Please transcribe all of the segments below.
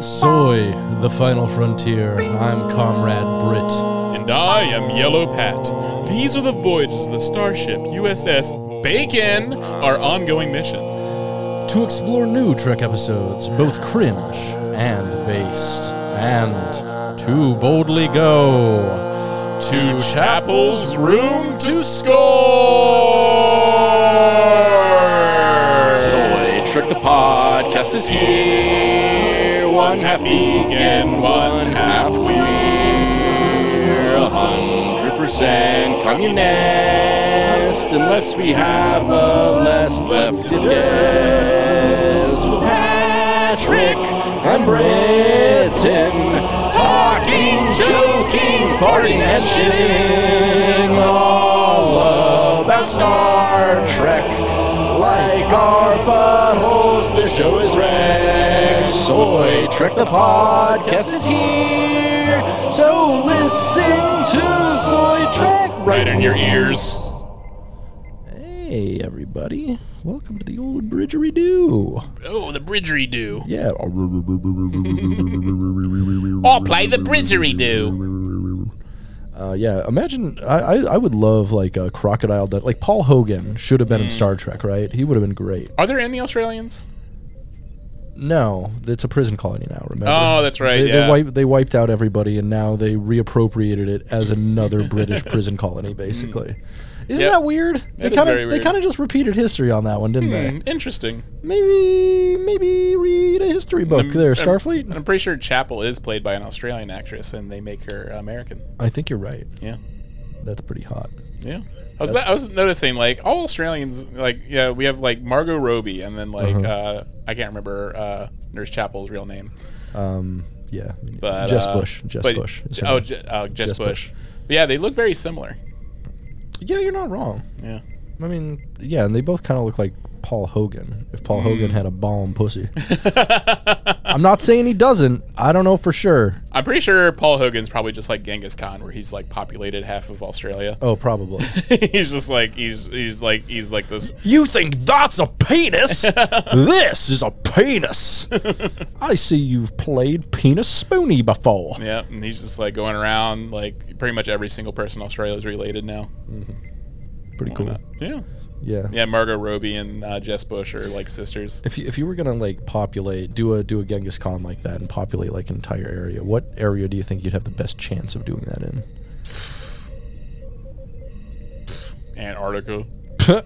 Soy, the final frontier. I'm Comrade Brit. And I am Yellow Pat. These are the voyages of the starship USS Bacon, our ongoing mission. To explore new Trek episodes, both cringe and based. And to boldly go To Chapel's room to score! Soy Trick the Podcast is here. One half vegan, one half queer. A hundred percent communist. Unless we have a less leftist guest. With Patrick and Britain. Talking, joking, farting, and shitting. All about Star Trek. Like our buttholes, the show is wrecked. Soy Trek the podcast is here. So listen to Soy Trek Right in your ears. Everybody. Welcome to the old Bridgery Do. Oh, the bridgery-do. Yeah. I'll play the bridgery-do. Uh, yeah, imagine I, I, I would love like a crocodile Dun- like Paul Hogan should have been in Star Trek, right? He would have been great. Are there any Australians? No, it's a prison colony now. Remember? Oh, that's right, They, yeah. they, wiped, they wiped out everybody, and now they reappropriated it as another British prison colony, basically. Isn't Yep. that weird? They is kind very of they weird. kind of just repeated history on that one, didn't they? Hmm, interesting. Maybe maybe read a history book there, Starfleet. I'm, I'm pretty sure Chapel is played by an Australian actress, and they make her American. I think you're right. Yeah, That's pretty hot. yeah. I was I was noticing like all Australians like yeah we have like Margot Robbie and then like Uh-huh. uh, I can't remember uh, Nurse Chapel's real name. Um, yeah, But, Jess uh, Bush. Jess but- Bush. is her Oh, name. Je- oh, Jess, Jess Bush. Bush. But yeah, they look very similar. Yeah, you're not wrong. Yeah. I mean, yeah, and they both kind of look like Paul Hogan. If Paul Hogan mm. had a bomb pussy, I'm not saying he doesn't. I don't know for sure. I'm pretty sure Paul Hogan's probably just like Genghis Khan, where he's like populated half of Australia. Oh, probably. he's just like he's he's like he's like this. you think that's a penis? this is a penis. I see you've played penis spoony before. Yeah, and he's just like going around like pretty much every single person in Australia is related now. Mm-hmm. Pretty Why cool. not? Yeah. Yeah. Yeah, Margot Robbie and uh, Jess Bush are like sisters. If you, if you were gonna like populate, do a do a Genghis Khan like that and populate like an entire area, what area do you think you'd have the best chance of doing that in? Antarctica,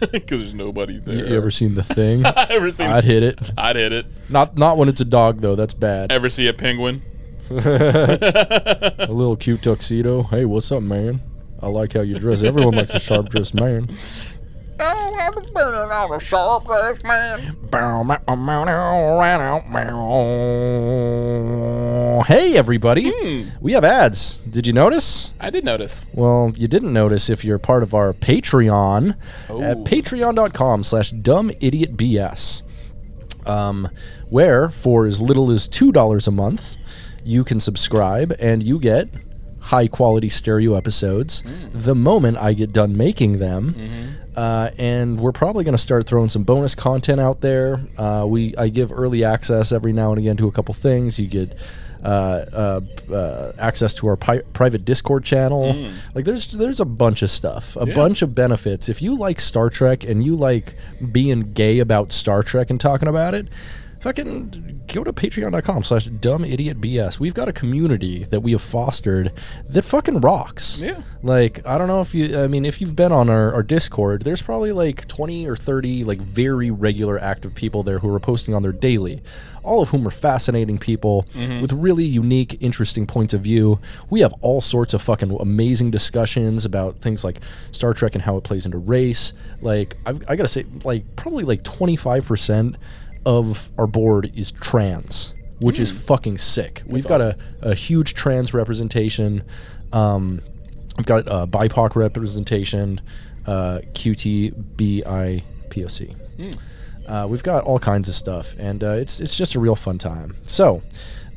because there's nobody there. You, you ever seen the thing? ever seen? I'd hit it. I'd hit it. Not not when it's a dog though. That's bad. Ever see a penguin? A little cute tuxedo. Hey, what's up, man? I like how you dress. Everyone likes a sharp dressed man. Hey, everybody. Hmm. We have ads. Did you notice? I did notice. Well, you didn't notice if you're part of our Patreon oh. at patreon.com slash dumbidiotbs, um, where for as little as $2 a month, you can subscribe and you get high quality stereo episodes hmm. the moment I get done making them. Mm-hmm. Uh, and we're probably going to start throwing some bonus content out there. Uh, we I give early access every now and again to a couple things. You get uh, uh, uh, access to our pi- private Discord channel. Like there's there's a bunch of stuff, a bunch of benefits. If you like Star Trek and you like being gay about Star Trek and talking about it, fucking go to patreon.com slash dumb idiot bs we've got a community that we have fostered that fucking rocks. Yeah. like i don't know if you i mean if you've been on our, our discord there's probably like 20 or 30 like very regular active people there who are posting on there daily all of whom are fascinating people mm-hmm. with really unique interesting points of view. We have all sorts of fucking amazing discussions about things like star trek and how it plays into race. Like I've, i gotta say like probably like 25% of our board is trans, which is fucking sick. We've got a, a huge trans representation. Um, I've got uh, BIPOC representation, uh, QT, BIPOC. Uh, we've got all kinds of stuff, and uh, it's it's just a real fun time. So.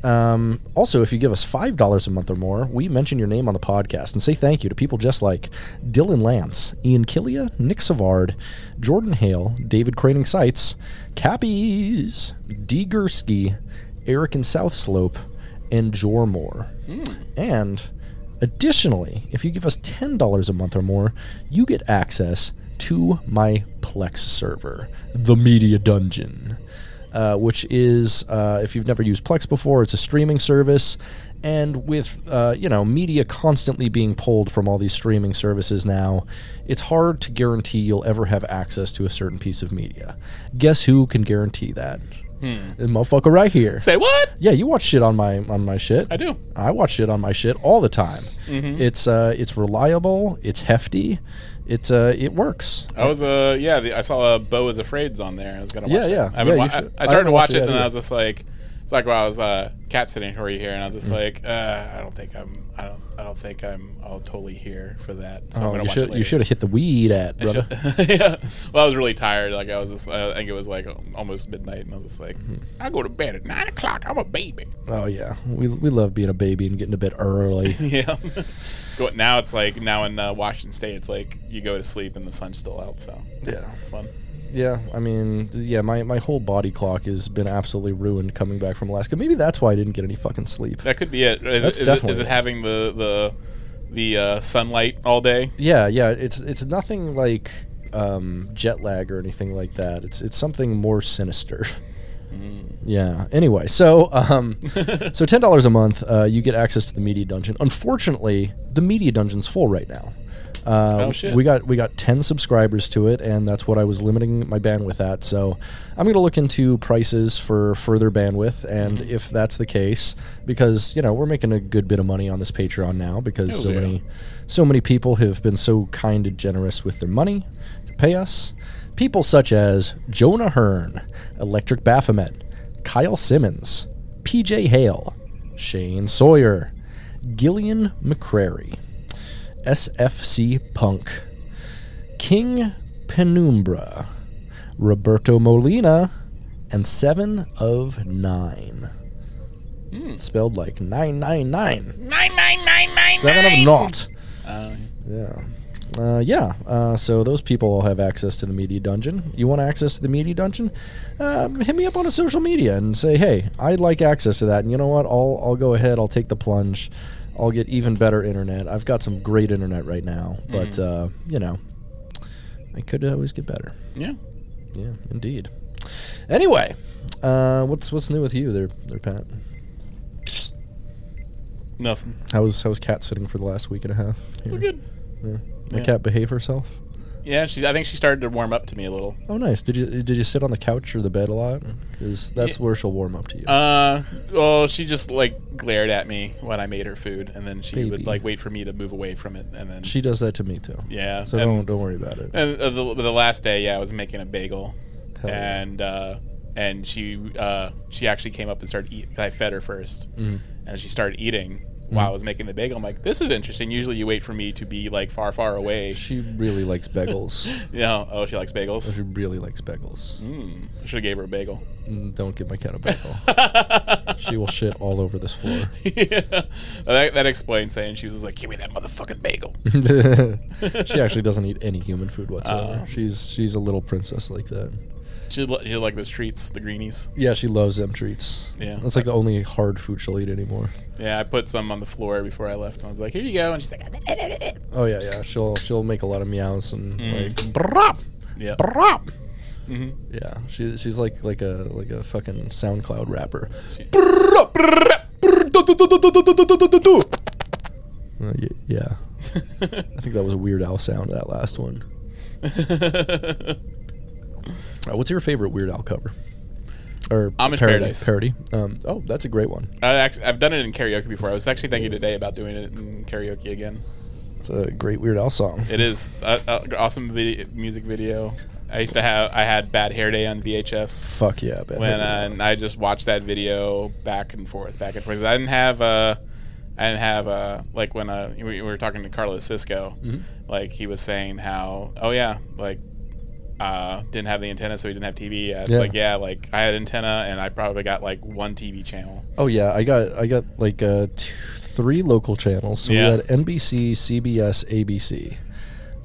Um, also, if you give us five dollars a month or more, we mention your name on the podcast and say thank you to people just like Dylan Lance, Ian Killia, Nick Savard, Jordan Hale, David Craning Sites, Cappies, D. Gursky, Eric and South Slope, and Jormore. And additionally, if you give us $10 a month or more, you get access to my Plex server, the Media Dungeon, uh, which is, uh, if you've never used Plex before, it's a streaming service. And with uh, you know media constantly being pulled from all these streaming services now, it's hard to guarantee you'll ever have access to a certain piece of media. Guess who can guarantee that? The motherfucker right here. Say what? Yeah, you watch shit on my on my shit. I do. I watch shit on my shit all the time. Mm-hmm. It's uh, it's reliable. It's hefty. It's uh, it works. I was uh yeah the, I saw uh, Beau is Afraid's on there. I was gonna watch Yeah, that. yeah. I, Yeah, wa- I, I started to watch it it and I was just like it's like while I was uh cat sitting for you here and I was Mm. just like uh I don't think I'm I don't I don't think I'm all totally here for that. So I'm Oh, gonna you watch should you should have hit the weed at I brother. should- yeah. Well, I was really tired. Like I was just, I think it was like almost midnight, and I was just like, Mm-hmm. I go to bed at nine o'clock. I'm a baby. Oh yeah, we, we love being a baby and getting to bed early. yeah. go, now it's like now in uh, Washington State, it's like you go to sleep and the sun's still out, so yeah, it's fun. Yeah. I mean, yeah. My, my whole body clock has been absolutely ruined coming back from Alaska. Maybe that's why I didn't get any fucking sleep. That could be it. Is, That's it, is, it, definitely is it having the the the uh, sunlight all day? Yeah, yeah. It's it's nothing like um, jet lag or anything like that. It's it's something more sinister. Yeah. Anyway, so um, so ten dollars a month, uh, you get access to the media dungeon. Unfortunately, the media dungeon's full right now. Uh, Oh, shit. We got we got ten subscribers to it, and that's what I was limiting my bandwidth at. So I'm going to look into prices for further bandwidth, and Mm-hmm. if that's the case, because you know we're making a good bit of money on this Patreon now, because so yeah. many so many people have been so kind and generous with their money to pay us. People such as Jonah Hearn, Electric Baphomet, Kyle Simmons, PJ Hale, Shane Sawyer, Gillian McCrary, SFC Punk, King Penumbra, Roberto Molina, and Seven of Nine. Spelled like 999. Nine nine nine nine. Seven of naught. Uh, Yeah. Uh, yeah. Uh, so those people all have access to the media dungeon. You want access to the media dungeon? Um, hit me up on a social media and say, "Hey, I'd like access to that." And you know what? I'll I'll go ahead. I'll take the plunge. I'll get even better internet. I've got some great internet right now, but uh, you know, I could always get better. yeah. Yeah, indeed. Anyway, uh, what's what's new with you there, there, Pat? Nothing. How was how was cat sitting for the last week and a half? It was good. Yeah. My Yeah. cat behave herself. Yeah, she's. I think she started to warm up to me a little. Oh, nice. Did you did you sit on the couch or the bed a lot? Because that's Yeah. where she'll warm up to you. Uh, well, she just like glared at me when I made her food, and then she Baby. would like wait for me to move away from it, and then she does that to me too. yeah. So and, don't don't worry about it. And uh, the, the last day, yeah, I was making a bagel, Hell yeah. and uh, and she uh, she actually came up and started eating. I fed her 1st Mm-hmm. and she started eating while I was making the bagel. I'm like, this is interesting. Usually, you wait for me to be like far, far away. She really likes bagels. You know, oh, she likes bagels. she really likes bagels. Mm, I should have gave her a bagel. Mm, Don't give my cat a bagel. she will shit all over this floor. yeah. that, that explains saying she was just like, give me that motherfucking bagel. she actually doesn't eat any human food whatsoever. Oh. she's she's a little princess like that. She li- she like those treats, the greenies. Yeah, she loves them treats. Yeah. that's like the only hard food she'll eat anymore. Yeah, I put some on the floor before I left. And I was like, here you go, and she's like, Oh yeah, yeah. She'll she'll make a lot of meows and Mm. like brop yeah. brop. hmm Yeah, she she's like like a like a fucking SoundCloud rapper. Uh, y- yeah, I think that was a Weird Al sound. That last one. Uh, what's your favorite Weird Al cover? Or Amish parody? Paradise. Parody. Um, oh, that's a great one. I actually, I've done it in karaoke before. I was actually thinking today about doing it in karaoke again. It's a great Weird Al song. It is a, a awesome video, music video. I used to have I had Bad Hair Day on VHS Fuck yeah, man. when uh, and I just watched that video back and forth, back and forth. I didn't have uh, I didn't have uh, like when uh, we we were talking to Carlos Cisco, Mm-hmm. like he was saying how oh yeah, like uh, didn't have the antenna, so he didn't have TV. Yeah, it's Yeah. like yeah, like I had antenna, and I probably got like one TV channel. Oh yeah, I got I got like uh, two, three local channels. So Yeah. we had NBC, CBS, ABC,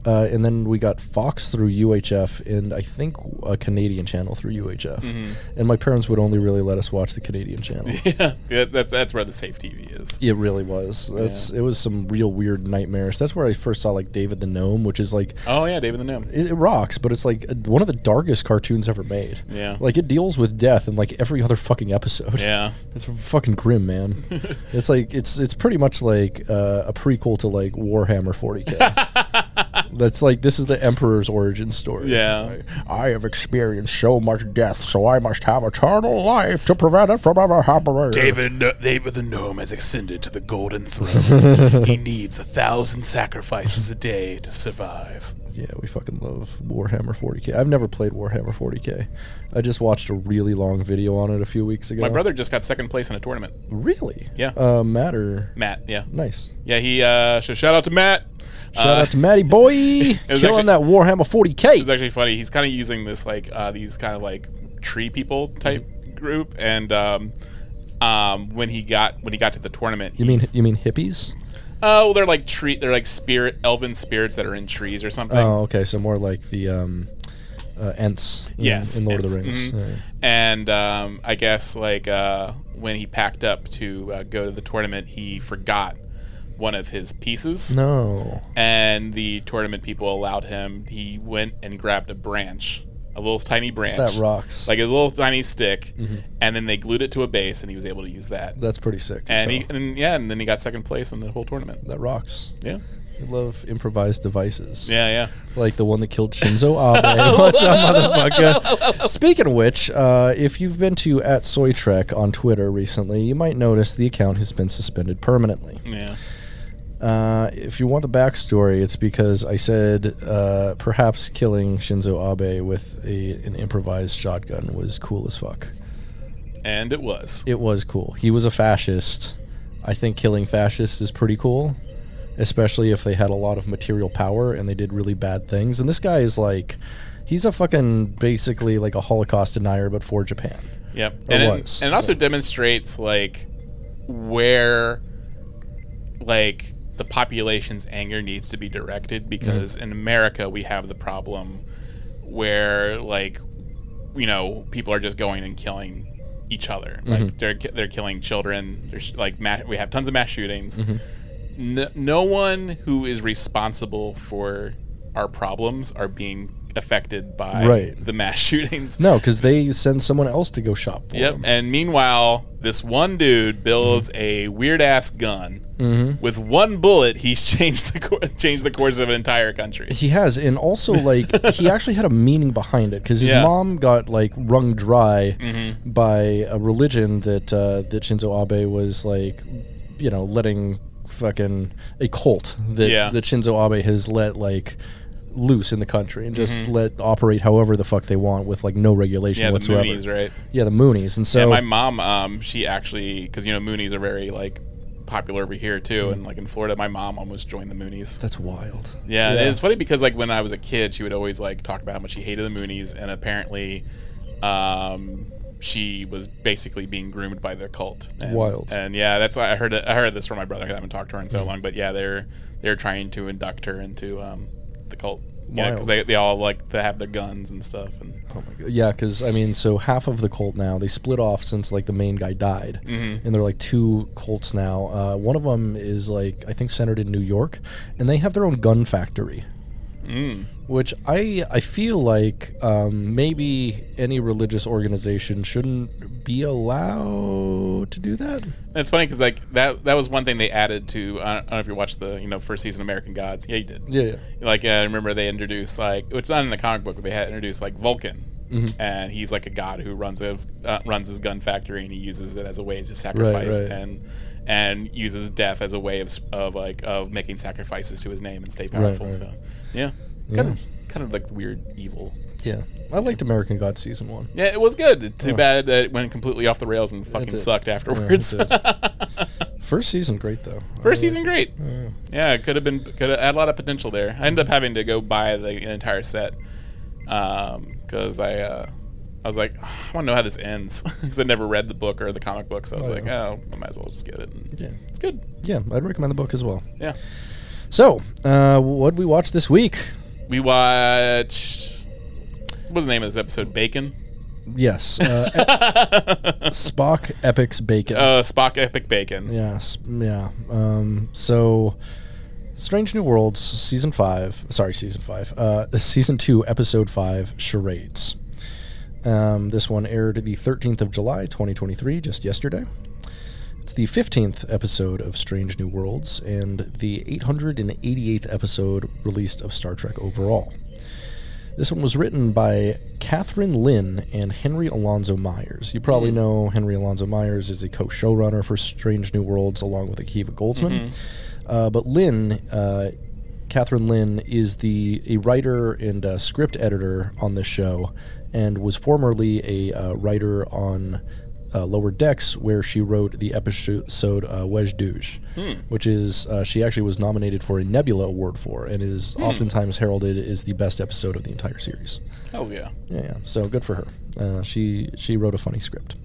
uh, and then we got Fox through UHF, and I think a Canadian channel through UHF. Mm-hmm. And my parents would only really let us watch the Canadian channel. yeah, yeah, that's that's where the safe TV is. It really was. That's it was some real weird nightmares. That's where I first saw like David the Gnome, which is like Oh yeah, David the Gnome. it, it rocks, but it's like one of the darkest cartoons ever made. Yeah. Like it deals with death in like every other fucking episode. Yeah, It's fucking grim, man. it's like it's it's pretty much like uh, a prequel to like Warhammer 40k. That's like this is the Emperor's origin story. Yeah. I have experienced so much death, so I must have eternal life to prevent it from ever happening. David, David the gnome has ascended to the golden throne. he needs a thousand sacrifices a day to survive. Yeah, we fucking love Warhammer 40k. I've never played Warhammer 40k. I just watched a really long video on it a few weeks ago. My brother just got second place in a tournament. Really? Yeah. Uh, Matt or Matt, yeah, nice. yeah. He uh, so shout out to Matt. Shout Uh, out to Matty boy, killing actually- that Warhammer 40k. It's actually funny. He's kind of using this like uh, these kind of like tree people type Mm-hmm. group, and um, um, when he got when he got to the tournament, you he- mean you mean hippies? Oh, well, they're like tree. They're like spirit, elven spirits that are in trees or something. Oh, okay. So more like the um, uh, Ents in, Yes, in Lord of the Ents, Rings. mhm. Yeah. And um, I guess like uh, when he packed up to uh, go to the tournament, he forgot one of his pieces, No. and the tournament people allowed him. He went and grabbed a branch, a little tiny branch, That rocks. like his little tiny stick, Mm-hmm. and then they glued it to a base, and he was able to use that. That's pretty sick. and so he, and yeah, and then he got second place in the whole tournament. that rocks. Yeah, I love improvised devices. yeah, yeah. Like the one that killed Shinzo Abe. What's up, motherfucker? Speaking of which, uh, if you've been to at Soy Trek on Twitter recently, you might notice the account has been suspended permanently. Yeah. Uh, if you want the backstory, it's because I said uh, perhaps killing Shinzo Abe with a, an improvised shotgun was cool as fuck. And it was. It was cool. He was a fascist. I think killing fascists is pretty cool, especially if they had a lot of material power and they did really bad things. And this guy is like, he's a fucking basically like a Holocaust denier, but for Japan. Yep. Or And it, was. and it also demonstrates like where like the population's anger needs to be directed because Mm-hmm. in America we have the problem where like you know people are just going and killing each other Mm-hmm. like they're they're killing children there's like ma- we have tons of mass shootings Mm-hmm. no, no one who is responsible for our problems are being affected by Right. the mass shootings No, because they send someone else to go shop for Yep. him. And meanwhile, this one dude builds a weird ass gun. Mm-hmm. With one bullet, he's changed the cour- changed the course of an entire country. He has, and also like he actually had a meaning behind it because his Yeah. mom got like wrung dry by a religion that uh, that Shinzo Abe was like, you know, letting fucking a cult that Yeah. that Shinzo Abe has let like loose in the country and just let operate however the fuck they want with like no regulation Yeah, the whatsoever. Moonies, right? Yeah, the Moonies, and so and my mom, um, she actually, because you know Moonies are very like popular over here too, and like in Florida, my mom almost joined the Moonies. that's wild. Yeah, Yeah. it's funny because like when I was a kid, she would always like talk about how much she hated the Moonies, and apparently, um, she was basically being groomed by their cult. And, Wild. And yeah, that's why I heard it. I heard this from my brother. 'cause I haven't talked to her in so long, but yeah, they're they're trying to induct her into um, the cult. Yeah, because they, they all like to have their guns and stuff. And Oh my god. Yeah, because I mean, so half of the cult now they split off since like the main guy died, Mm-hmm. and they're like two cults now. Uh, one of them is like I think centered in New York, and they have their own gun factory. Mm. Which I I feel like um, maybe any religious organization shouldn't be allowed to do that. it's funny because like that that was one thing they added to. I don't, I don't know if you watched the you know first season of American Gods. Yeah, you did. Yeah, yeah. like uh, I remember they introduced like it's not in the comic book, but they had introduced like Vulcan, Mm-hmm. and he's like a god who runs a uh, runs his gun factory, and he uses it as a way to sacrifice right. and and uses death as a way of of like of making sacrifices to his name and stay powerful. right. So yeah, kind of kind of like weird evil. Yeah, I liked American Gods season one. Yeah, it was good. Too bad that it went completely off the rails and fucking did. sucked afterwards. did. First season, great though. First season, great. Yeah, it could have been could have had a lot of potential there. I ended up having to go buy the entire set because I uh, I was like, I want to know how this ends because I never read the book or the comic book, so I was Oh, like, yeah. oh, I might as well just get it. And Yeah. It's good. Yeah, I'd recommend the book as well. Yeah. So, uh, what we watch this week? We watched. What was the name of this episode? Bacon. Yes, uh, Spock Epics Bacon. Uh, Spock Epic Bacon. Yes, yeah. Um, so, Strange New Worlds, season five. Sorry, season five. Uh, season two, episode five, charades. Um, this one aired the 13th of July, 2023, just yesterday. It's the 15th episode of Strange New Worlds and the 888th episode released of Star Trek overall. This one was written by Kathryn Lyn and Henry Alonso Myers. You probably know Henry Alonso Myers is a co-showrunner for Strange New Worlds along with Akiva Goldsman. Uh, but Lyn, uh, Kathryn Lyn, is the a writer and uh script editor on this show, and was formerly a uh, writer on uh, Lower Decks, where she wrote the episode uh, wej Duj, which is uh, she actually was nominated for a Nebula Award for, and is oftentimes heralded as the best episode of the entire series. Hells yeah. Yeah, yeah. So good for her. Uh, she she wrote a funny script.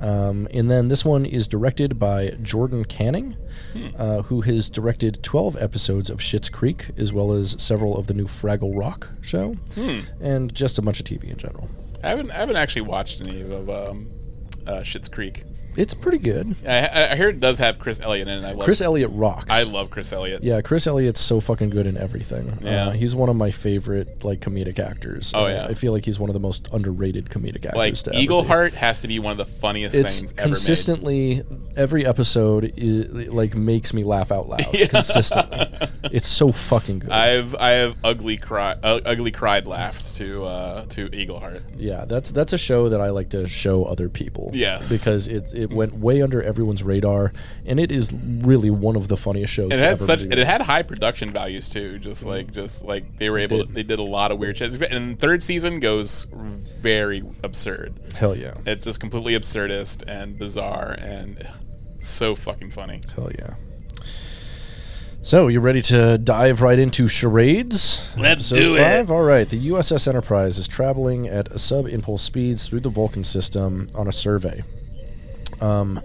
Um, and then this one is directed by Jordan Canning, uh, who has directed 12 episodes of Schitt's Creek, as well as several of the new Fraggle Rock show, and just a bunch of TV in general. I haven't I haven't actually watched any of um, uh, Schitt's Creek. It's pretty good. I, I- hear it does have Chris Elliott in it. I love Chris Elliott rocks. I love Chris Elliott. yeah, Chris Elliott's so fucking good in everything. Yeah. Uh, he's one of my favorite like comedic actors. Oh, Uh, yeah. I feel like he's one of the most underrated comedic actors. Like to. Eagleheart has to be one of the funniest it's things ever made. consistently every episode is, like makes me laugh out loud consistently it's so fucking good I've I have ugly cry uh, ugly cried laughed to uh, to Eagleheart. yeah that's that's a show that i like to show other people Yes. because it, it went way under everyone's radar and it is really one of the funniest shows And it had ever such and it had high production values too. Just like just like they were able to, they did a lot of weird shit. And third season goes very absurd. hell yeah It's just completely absurdist and bizarre and so fucking funny. hell yeah so you ready to dive right into charades? Let's Episode do it. All right. The USS Enterprise is traveling at sub-impulse speeds through the Vulcan system on a survey, um,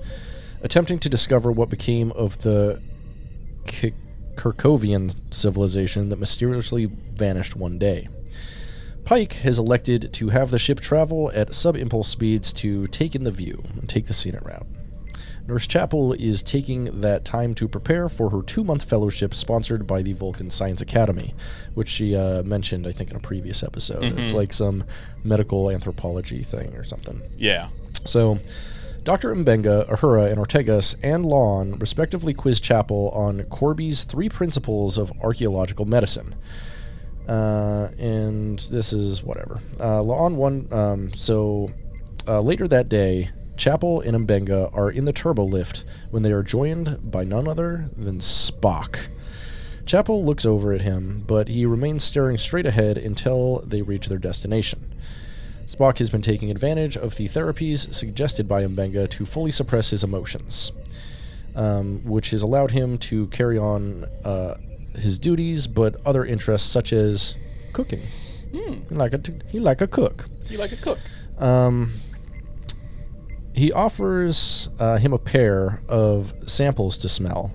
attempting to discover what became of the K- Kerkhovian civilization that mysteriously vanished one day. Pike has elected to have the ship travel at sub-impulse speeds to take in the view and take the scenic route. Nurse Chapel is taking that time to prepare for her two month fellowship sponsored by the Vulcan Science Academy, which she uh, mentioned, I think, in a previous episode. It's like some medical anthropology thing or something. Yeah. So, Dr. M'Benga, Uhura, and Ortegas and La'an respectively quiz Chapel on Korby's three principles of archaeological medicine. Uh, and this is whatever. Uh, La'an one. Um, so uh, later that day, Chapel and M'Benga are in the turbo lift when they are joined by none other than Spock. Chapel looks over at him, but he remains staring straight ahead until they reach their destination. Spock has been taking advantage of the therapies suggested by M'Benga to fully suppress his emotions, um, which has allowed him to carry on uh, his duties, but other interests such as cooking. He like a t- he like a cook. You like a cook. Um, he offers uh, him a pair of samples to smell,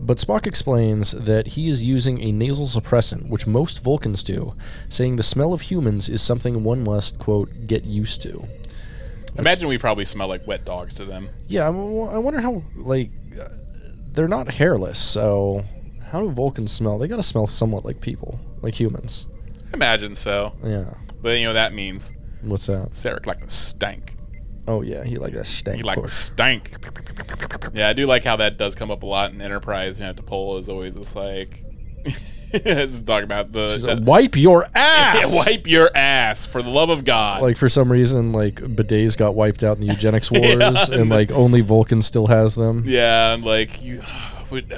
but Spock explains that he is using a nasal suppressant, which most Vulcans do, saying the smell of humans is something one must, quote, get used to. Imagine we probably smell like wet dogs to them. Yeah, I wonder how, like, uh, they're not hairless, so how do Vulcans smell? They gotta smell somewhat like people, like humans. Imagine so. Yeah. But you know that means What's that? Sarek like the stank. Oh, yeah, he like that stank He like push. stank. Yeah, I do like how that does come up a lot in Enterprise. You know, T'Pol is always just like, just talking about the like, Wipe your ass! Wipe your ass for the love of God. like for some reason like bidets got wiped out in the eugenics wars Yeah. and like only vulcan still has them yeah, and like you,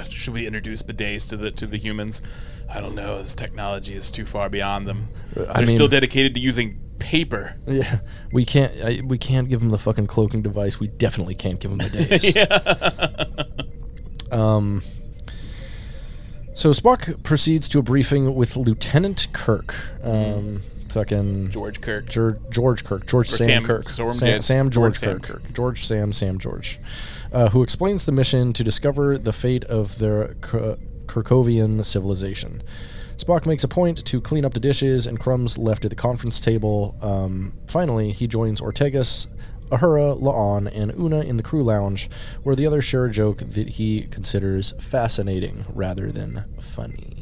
should we introduce bidets to the to the humans? I don't know. This technology is too far beyond them. They're I still dedicated to using paper. yeah we can't I, we can't give them the fucking cloaking device we definitely can't give them bidets um so spock proceeds to a briefing with lieutenant kirk um, fucking George Kirk. George, George Kirk, George Sam, Sam- Kirk, Sam, Sam George George Sam Kirk. Kirk. George Sam Sam George, uh, who explains the mission to discover the fate of their Kir- Kerkhovian civilization. Spock makes a point to clean up the dishes and crumbs left at the conference table. Um, finally, he joins Ortegas, Uhura, La'an, and Una in the crew lounge, where the others share a joke that he considers fascinating rather than funny.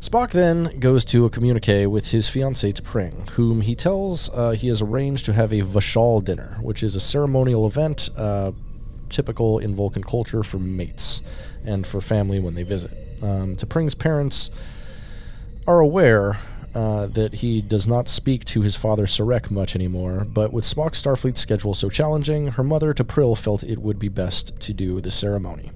Spock then goes to a communique with his fiancée T'Pring, whom he tells uh, he has arranged to have a Vashal dinner, which is a ceremonial event uh, typical in Vulcan culture for mates and for family when they visit. Um, T'Pring's parents are aware uh, that he does not speak to his father Sarek much anymore, but with Spock's Starfleet schedule so challenging, her mother T'Pril felt it would be best to do the ceremony.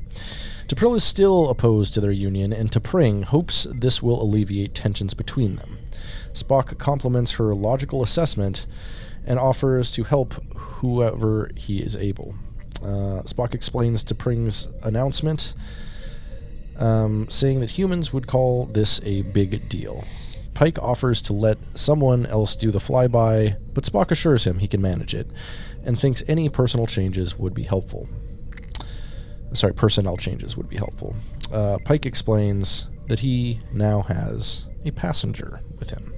T'Pril is still opposed to their union, and T'Pring hopes this will alleviate tensions between them. Spock compliments her logical assessment and offers to help whoever he is able. Uh, Spock explains T'Pring's announcement, um, saying that humans would call this a big deal. Pike offers to let someone else do the flyby, but Spock assures him he can manage it, and thinks any personal changes would be helpful sorry, personnel changes would be helpful. Uh, Pike explains that he now has a passenger with him.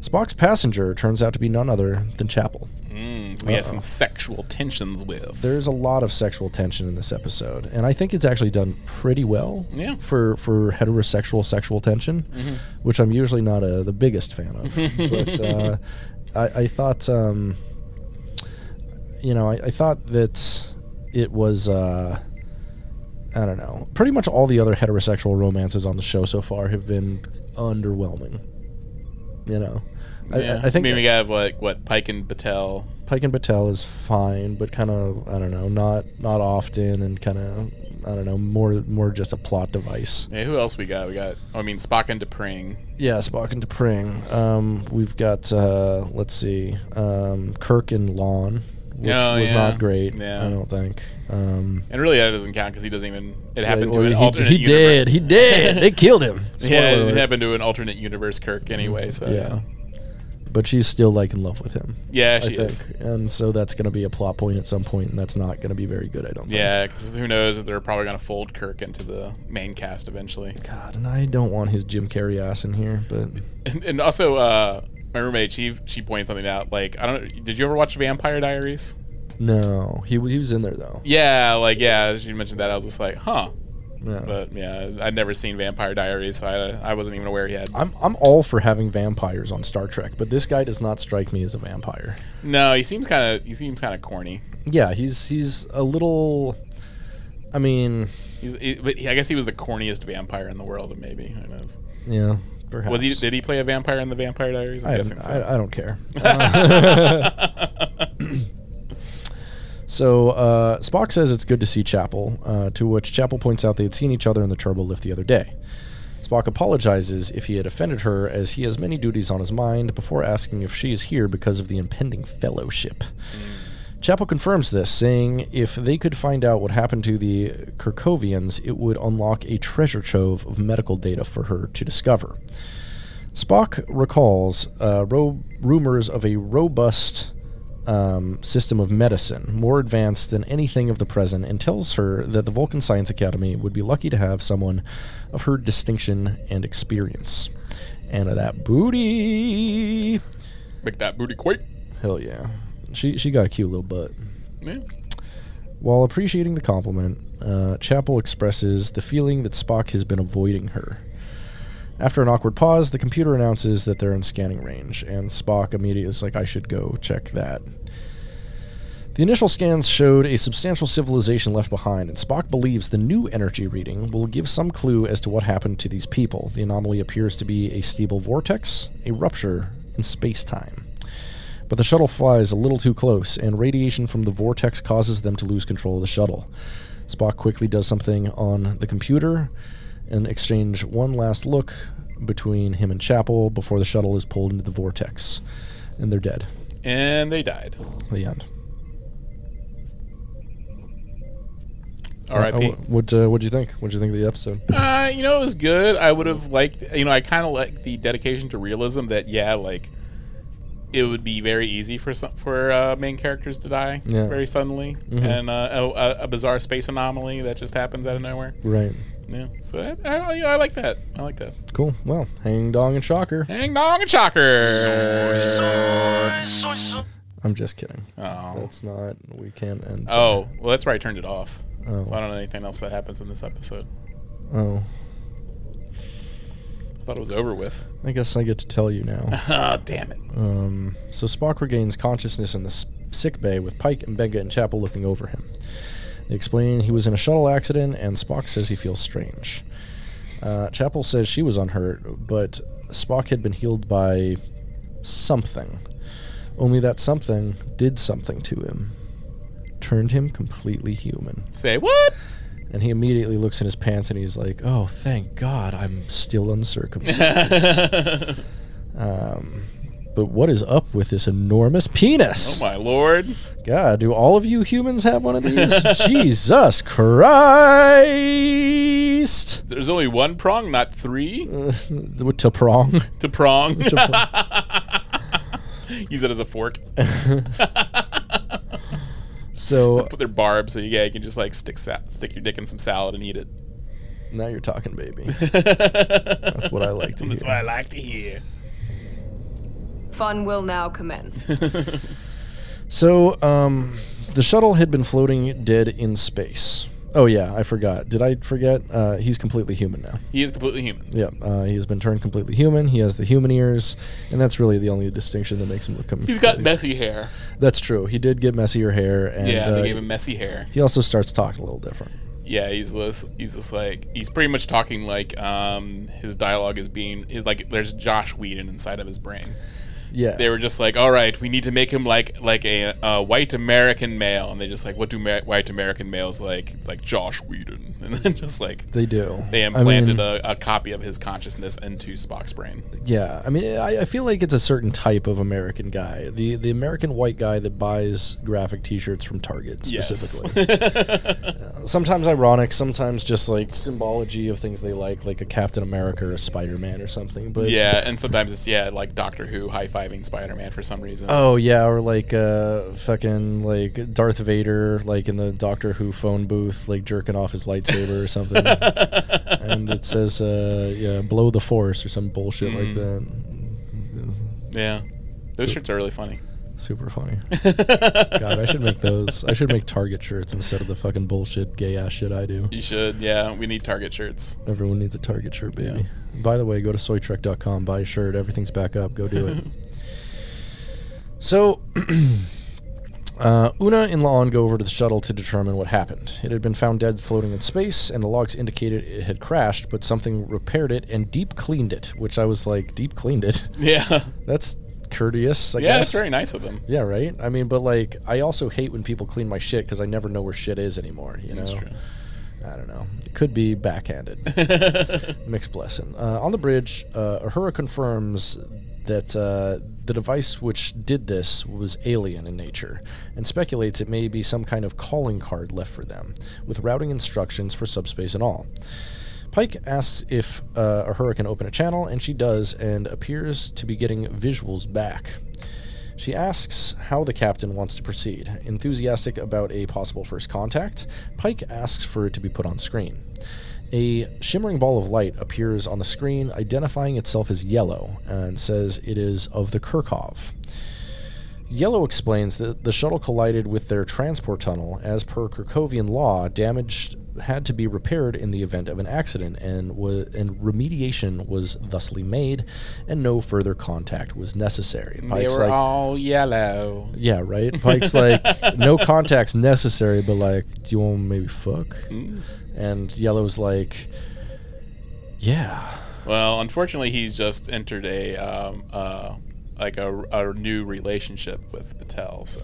Spock's passenger turns out to be none other than Chapel. Mm, we had some sexual tensions with. There's a lot of sexual tension in this episode, and I think it's actually done pretty well Yeah. for, for heterosexual sexual tension, which I'm usually not a, the biggest fan of. but uh, I, I thought, um, you know, I, I thought that it was. Uh, I don't know. Pretty much all the other heterosexual romances on the show so far have been underwhelming. You know, I, yeah. I, I think mean, we got like what Pike and Batel. Pike and Patel is fine, but kind of I don't know, not not often, and kind of I don't know, more more just a plot device. Yeah, who else we got? We got. I mean, Spock and T'Pring. Yeah, Spock and T'Pring. Um, we've got uh, let's see, um, Kirk and La'an, which Oh, was yeah. not great. Yeah. I don't think. Um, And really, that doesn't count because he doesn't even. It happened well, to an he, alternate. he universe. did. He did. they killed him. Spoiler Yeah, it alert. happened to an alternate universe Kirk anyway. So Yeah. But she's still like in love with him. yeah, I she think, is. and so that's going to be a plot point at some point, and that's not going to be very good. I don't. think. Yeah, because who knows if they're probably gonna fold Kirk into the main cast eventually. God, and I don't want his Jim Carrey ass in here, but And, and also, uh, my roommate she she pointed something out. Like, I don't. Did you ever watch Vampire Diaries? no, he he was in there though. Yeah, like yeah, she mentioned that. I was just like, huh. Yeah. But yeah, I'd never seen Vampire Diaries, so I, I wasn't even aware he had. I'm I'm all for having vampires on Star Trek, but this guy does not strike me as a vampire. No, he seems kind of he seems kind of corny. Yeah, he's he's a little. I mean, He's, he, but he, I guess he was the corniest vampire in the world, maybe. Who knows? yeah, perhaps. Was he? Did he play a vampire in the Vampire Diaries? I'm I, guessing so. I, I don't care. Uh, so uh, Spock says it's good to see Chapel, uh, to which Chapel points out they had seen each other in the turbo lift the other day. Spock apologizes if he had offended her, as he has many duties on his mind, before asking if she is here because of the impending fellowship. Chapel confirms this, saying if they could find out what happened to the Kerkhovians, it would unlock a treasure trove of medical data for her to discover. Spock recalls uh, ro- rumors of a robust um, system of medicine, more advanced than anything of the present, and tells her that the Vulcan Science Academy would be lucky to have someone of her distinction and experience. And of that booty. Make that booty quake. Hell yeah. She, she got a cute little butt. Yeah. While appreciating the compliment, uh, Chapel expresses the feeling that Spock has been avoiding her. After an awkward pause, the computer announces that they're in scanning range, and Spock immediately is like, I should go check that. The initial scans showed a substantial civilization left behind, and Spock believes the new energy reading will give some clue as to what happened to these people. The anomaly appears to be a stable vortex, a rupture in space time. But the shuttle flies a little too close, and radiation from the vortex causes them to lose control of the shuttle. Spock quickly does something on the computer and exchange one last look between him and Chapel before the shuttle is pulled into the vortex, and they're dead. And they died. The end. R.I.P. Uh, what uh, What'd you think? What'd you think of the episode? Uh, you know, it was good. I would have liked, you know, I kind of like the dedication to realism that, yeah, like, it would be very easy for some, for uh, main characters to die Yeah. Mm-hmm. very suddenly, and uh, a, a- a bizarre space anomaly that just happens out of nowhere. Right. Yeah, so I, I, you know, I like that. I like that. Cool. Well, hang dong and shocker. Hang dong and shocker. I'm just kidding. Oh. That's not. We can't end. Oh, well, that's where I turned it off. Oh. So I don't know anything else that happens in this episode. Oh. I thought it was over with. I guess I get to tell you now. Ah, damn it. Um, so Spock regains consciousness in the s- sick bay with Pike and Benga and Chapel looking over him. They explain he was in a shuttle accident, and Spock says he feels strange. Uh, Chapel says she was unhurt, but Spock had been healed by something. Only that something did something to him, turned him completely human. Say what? And he immediately looks in his pants and he's like, "Oh, thank God, I'm still uncircumcised." um, but what is up with this enormous penis? Oh my lord. God, do all of you humans have one of these? Jesus Christ! There's only one prong, not three to prong. to prong. To prong. Use it as a fork. So Put their barb so you, yeah, you can just like stick sa- stick your dick in some salad and eat it. now you're talking, baby. That's what I like to That's hear. what I like to hear. Fun will now commence. So, um, the shuttle had been floating dead in space. Oh yeah, I forgot. Did I forget? Uh, he's completely human now. He is completely human. Yeah, uh, he has been turned completely human. He has the human ears, and that's really the only distinction that makes him look. Human. He's got messy hair. That's true. He did get messier hair, and Yeah, uh, they gave him messy hair. he also starts talking a little different. Yeah, he's this, he's just like he's pretty much talking like um his dialogue is being like there's Joss Whedon inside of his brain. Yeah, They were just like, all right, we need to make him like like a, a white American male, and they just like, what do ma- white American males like? Like Joss Whedon, and then just like they do. they I implanted mean, a, a copy of his consciousness into Spock's brain. Yeah, I mean, I, I feel like it's a certain type of American guy. The the American white guy that buys graphic T-shirts from Target specifically. Uh, sometimes ironic, sometimes just like symbology of things they like, like a Captain America or a Spider Man or something. But yeah, and sometimes it's yeah, like Doctor Who high fiving Spider Man for some reason. Oh yeah, or like uh, fucking like Darth Vader, like in the Doctor Who phone booth, like jerking off his lightsaber or something, and it says uh, yeah, blow the force or some bullshit Mm. like that. yeah, those shirts are really funny. Super funny. God, I should make those. I should make Target shirts instead of the fucking bullshit gay ass shit I do. You should, yeah. We need Target shirts. Everyone needs a Target shirt, baby. By the way, go to soytrek.com, buy a shirt. Everything's back up. Go do it. so, uh, Una and La'an go over to the shuttle to determine what happened. It had been found dead floating in space, and the logs indicated it had crashed, but something repaired it and deep cleaned it, which I was like, deep cleaned it? Yeah, That's courteous, I guess. yeah, guess. it's very nice of them. Yeah, right. I mean, but like, I also hate when people clean my shit because I never know where shit is anymore. You That's know, true. I don't know. It could be backhanded. Mixed blessing. Uh, on the bridge, uh, Uhura confirms that uh, the device which did this was alien in nature, and speculates it may be some kind of calling card left for them, with routing instructions for subspace and all. Pike asks if uh, Uhura can open a channel, and she does, and appears to be getting visuals back. She asks how the captain wants to proceed. Enthusiastic about a possible first contact, Pike asks for it to be put on screen. A shimmering ball of light appears on the screen, identifying itself as yellow, and says it is of the Kerkhov. Yellow explains that the shuttle collided with their transport tunnel. As per Kerkhovian law, damage had to be repaired in the event of an accident, and wa- and remediation was thusly made, and no further contact was necessary. they Pike's were like, all yellow. yeah, right. Pike's like, no contacts necessary, but like, do you want to maybe fuck? Mm. And Yellow's like, yeah. Well, unfortunately, he's just entered a um, uh, like a, a new relationship with Patel. So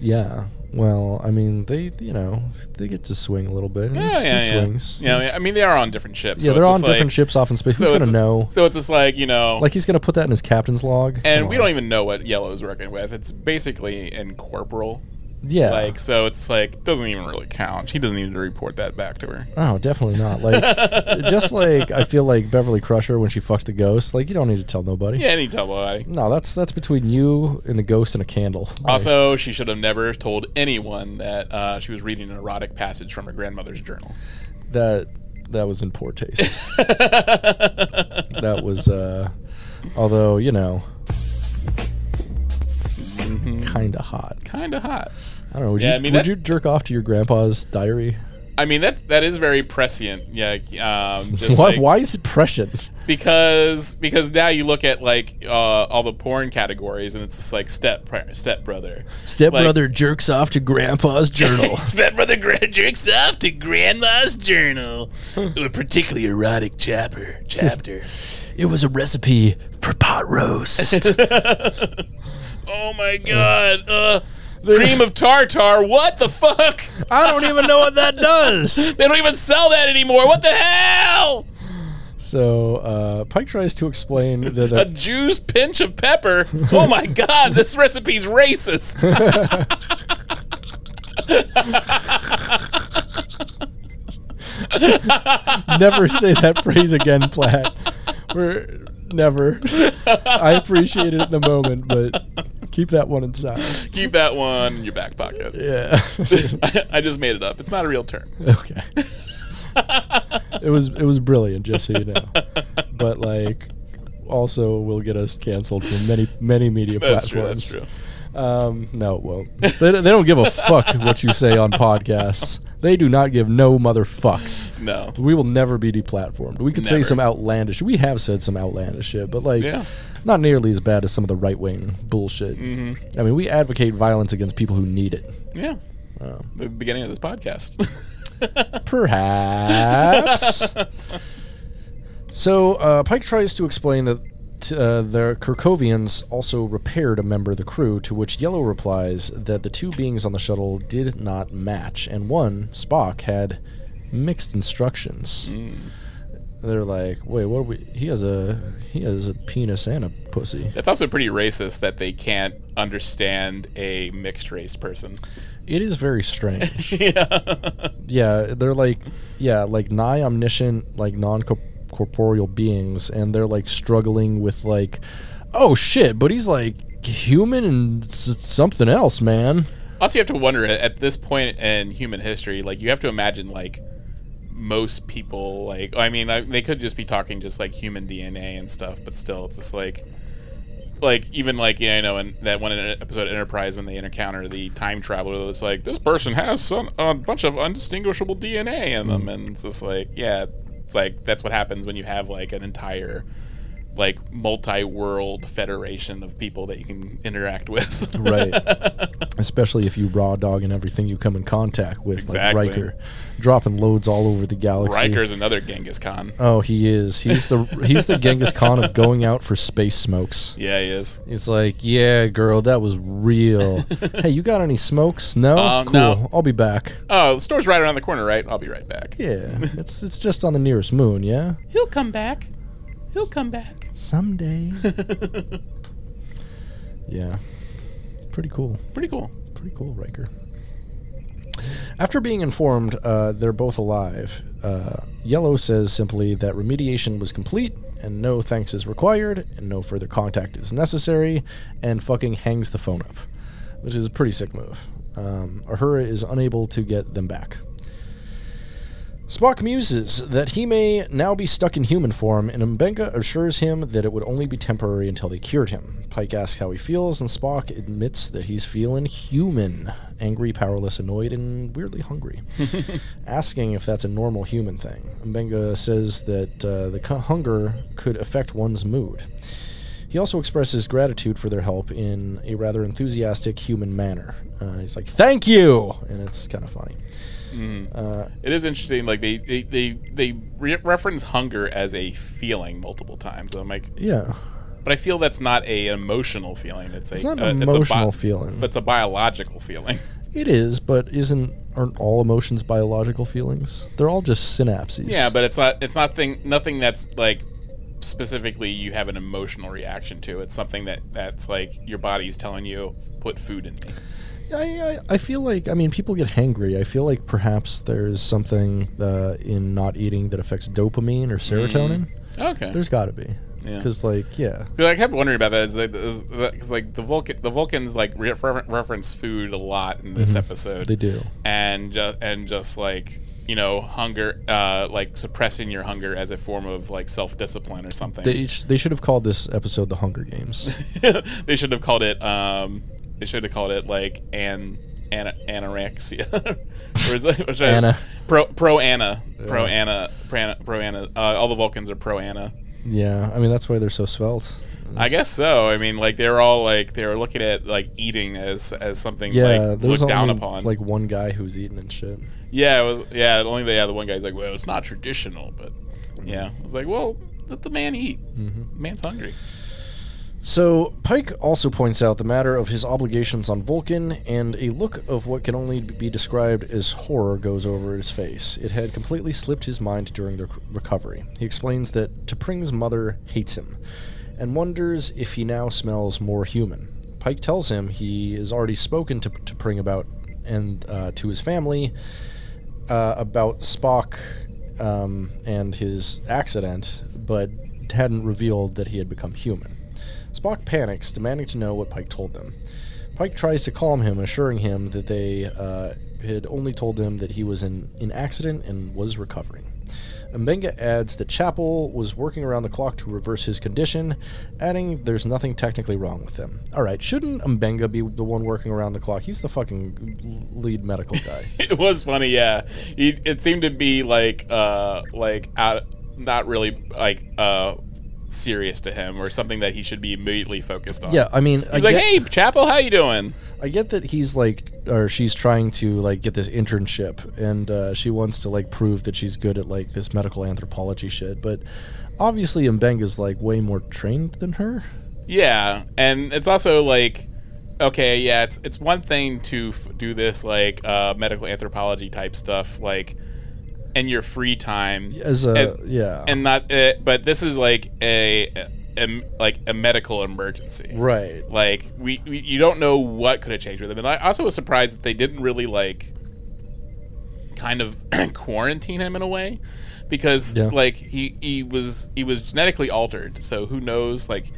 Yeah. Well, I mean, they, you know, they get to swing a little bit. yeah, yeah, yeah. swings. Yeah, I mean they are on different ships. Yeah, so they're on different like, ships off in space. So Who's gonna know? So it's just like you know, Like he's gonna put that in his captain's log. and Come we on. don't even know what Yellow's working with. It's basically incorporeal. Yeah. Like, so it's like doesn't even really count. She doesn't need to report that back to her. Oh, definitely not. Like, just like I feel like Beverly Crusher when she fucked the ghost. Like, you don't need to tell nobody. Yeah, any tell nobody. No, that's that's between you and the ghost and a candle. Also, she should have never told anyone that uh, she was reading an erotic passage from her grandmother's journal. that that was in poor taste. that was, uh, although you know, kind of hot. Kind of hot. I don't know. Would Yeah, you I mean, would you jerk off to your grandpa's diary? I mean, that's that is very prescient. Yeah, um, just Why, like, why is it prescient? because because now you look at like uh, all the porn categories and it's just like step step brother, Step Stepbrother jerks off to grandpa's journal. step brother jerks off to grandma's journal, a particularly erotic chapter chapter. it was a recipe for pot roast. oh my god, uh, cream of tartar. What the fuck? I don't even know what that does. They don't even sell that anymore. What the hell? So uh, Pike tries to explain that A the, juice pinch of pepper. Oh my god, this recipe's racist. never say that phrase again, Platt. We're never. I appreciate it in the moment, but keep that one inside. Keep that one in your back pocket. Yeah. I just made it up. It's not a real term. okay. it was it was brilliant, just so you know. But like, also will get us canceled from many many media That's true. platforms. That's true. Um, no, it won't. They, they don't give a fuck what you say on podcasts. They do not give no motherfucks. No. We will never be deplatformed. We could say some outlandish. We have said some outlandish shit, but like, Yeah. Not nearly as bad as some of the right wing bullshit. Mm-hmm. I mean, we advocate violence against people who need it. Yeah. The beginning of this podcast. Perhaps. so uh, Pike tries to explain that uh, the Kerkhovians also repaired a member of the crew, to which Yellow replies that the two beings on the shuttle did not match, and one, Spock, had mixed instructions. They're like, wait, what? Are we? He has a he has a penis and a pussy. That's also pretty racist that they can't understand a mixed race person. It is very strange. yeah, yeah, they're like, yeah, like nigh omniscient, like non corporeal beings, and they're like struggling with like, oh shit, but he's like human and s- something else, man. Also, you have to wonder at- at this point in human history, like you have to imagine like most people, like I mean, I, they could just be talking just like human DNA and stuff, but still, it's just like, like even like yeah, I know in that one episode of Enterprise when they encounter the time traveler, it's like this person has some a bunch of undistinguishable DNA in them, mm. and it's just like yeah, it's like that's what happens when you have like an entire like multi-world federation of people that you can interact with. Right. Especially if you raw dog and everything you come in contact with, Exactly. like Riker, dropping loads all over the galaxy. Riker's another Genghis Khan. Oh, he is. He's the he's the Genghis Khan of going out for space smokes. Yeah, he is. He's like, yeah, girl, that was real. hey, you got any smokes? No, Um, cool. no. I'll be back. Oh, the store's right around the corner, right? I'll be right back. Yeah, it's it's just on the nearest moon. Yeah, He'll come back. He'll come back. someday. yeah, pretty cool. Pretty cool. Pretty cool, Riker. After being informed uh, they're both alive, uh, Yellow says simply that remediation was complete and no thanks is required and no further contact is necessary, and fucking hangs the phone up, which is a pretty sick move. Um, Uhura is unable to get them back. Spock muses that he may now be stuck in human form, and M'Benga assures him that it would only be temporary until they cured him. Pike asks how he feels, and Spock admits that he's feeling human angry, powerless, annoyed, and weirdly hungry. Asking if that's a normal human thing. M'Benga says that uh, the cu- hunger could affect one's mood. He also expresses gratitude for their help in a rather enthusiastic human manner. Uh, he's like, Thank you! And it's kind of funny. Uh, It is interesting. Like they they they, they re- reference hunger as a feeling multiple times. I'm like, yeah. but I feel that's not a emotional feeling. It's a It's not uh, an it's a emotional bi- feeling. but it's a biological feeling. It is, but isn't aren't all emotions biological feelings? They're all just synapses. Yeah, but it's not it's not thing nothing that's like specifically you have an emotional reaction to. It's something that that's like your body's telling you put food in me. I, I, I feel like I mean people get hangry. I feel like perhaps there's something uh, in not eating that affects dopamine or serotonin. Okay. There's got to be. Yeah. Because like yeah, 'Cause I kept wondering about that. Is because like the Vulcan, the Vulcans like refer- reference food a lot in this episode. Mm-hmm. they do. and ju- and just like you know hunger, uh, like suppressing your hunger as a form of like self discipline or something. They sh- they should have called this episode the Hunger Games. they should have called it. Um, they should have called it like an. Ana, anorexia, or is it, or should I- pro pro Anna, pro Yeah. Anna, pro Anna, pro Anna. Uh, all the Vulcans are pro Anna. yeah, I mean that's why they're so svelte. I guess so. I mean, like they're all like they're looking at like eating as as something Yeah, like there was looked down upon. like one guy who was eating and shit. yeah, it was yeah. Only the yeah the one guy's like, well, it's not traditional, but yeah, I was like, well, let the man eat. Mm-hmm. Man's hungry. So, Pike also points out the matter of his obligations on Vulcan, and a look of what can only be described as horror goes over his face. It had completely slipped his mind during the rec- recovery. He explains that T'Pring's mother hates him, and wonders if he now smells more human. Pike tells him he has already spoken to T'Pring about and uh, to his family uh, about Spock um, and his accident, but hadn't revealed that he had become human. Spock panics, demanding to know what Pike told them. Pike tries to calm him, assuring him that they uh, had only told them that he was in an accident and was recovering. M'Benga adds that Chapel was working around the clock to reverse his condition, adding there's nothing technically wrong with him. Alright, shouldn't M'Benga be the one working around the clock? He's the fucking lead medical guy. It was funny, yeah. He, it seemed to be like uh like out, not really like uh serious to him or something that he should be immediately focused on. yeah, I mean, I He's like, get- hey, Chapel, how you doing? I get that he's like, or she's trying to like get this internship, and uh, she wants to like prove that she's good at like this medical anthropology shit. But obviously, M'Benga's like way more trained than her. Yeah, and it's also like, okay, yeah, it's it's one thing to f- do this like uh, medical anthropology type stuff, like in your free time, As a and, yeah, and not, uh, but this is like a, a like a medical emergency, right. Like we, we, you don't know what could have changed with him, and I also was surprised that they didn't really like kind of quarantine him in a way because Yeah. like he he was he was genetically altered, so who knows like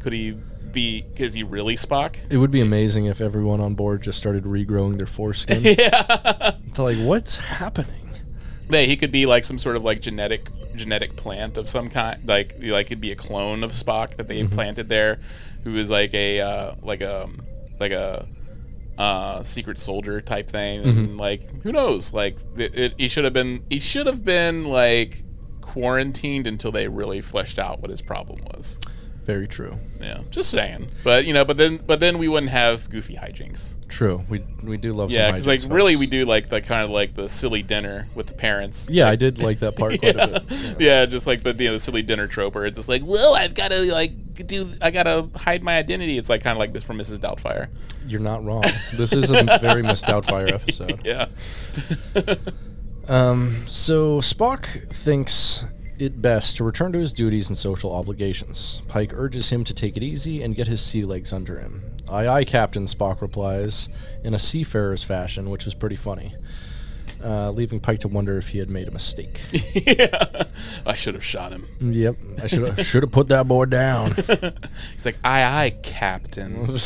could he be is he really Spock? It would be amazing if everyone on board just started regrowing their foreskin. yeah. They're like, what's happening? Yeah, he could be like some sort of like genetic genetic plant of some kind. Like like it could be a clone of Spock that they implanted there, who is like a uh, like a like a uh, secret soldier type thing. And like who knows? Like it, it, he should have been he should have been like quarantined until they really fleshed out what his problem was. Very true. Yeah, just saying. But you know, but then but then we wouldn't have goofy hijinks. True. We we do love. Yeah, because like hijinks, really we do like the kind of like the silly dinner with the parents. Yeah, I did like that part quite yeah. a bit. Yeah. Yeah, just like the, you know, the silly dinner trope where it's just like, well, I've got to like do, I gotta hide my identity. It's like kind of like this from Mrs. Doubtfire. You're not wrong. This is a very Miss Doubtfire episode. Yeah. Um, so Spock thinks it best to return to his duties and social obligations. Pike urges him to take it easy and get his sea legs under him. Aye, aye, Captain, Spock replies, in a seafarer's fashion, which was pretty funny, uh, leaving Pike to wonder if he had made a mistake. yeah. I should have shot him. yep, I should have should have put that boy down. He's like, aye, aye, Captain.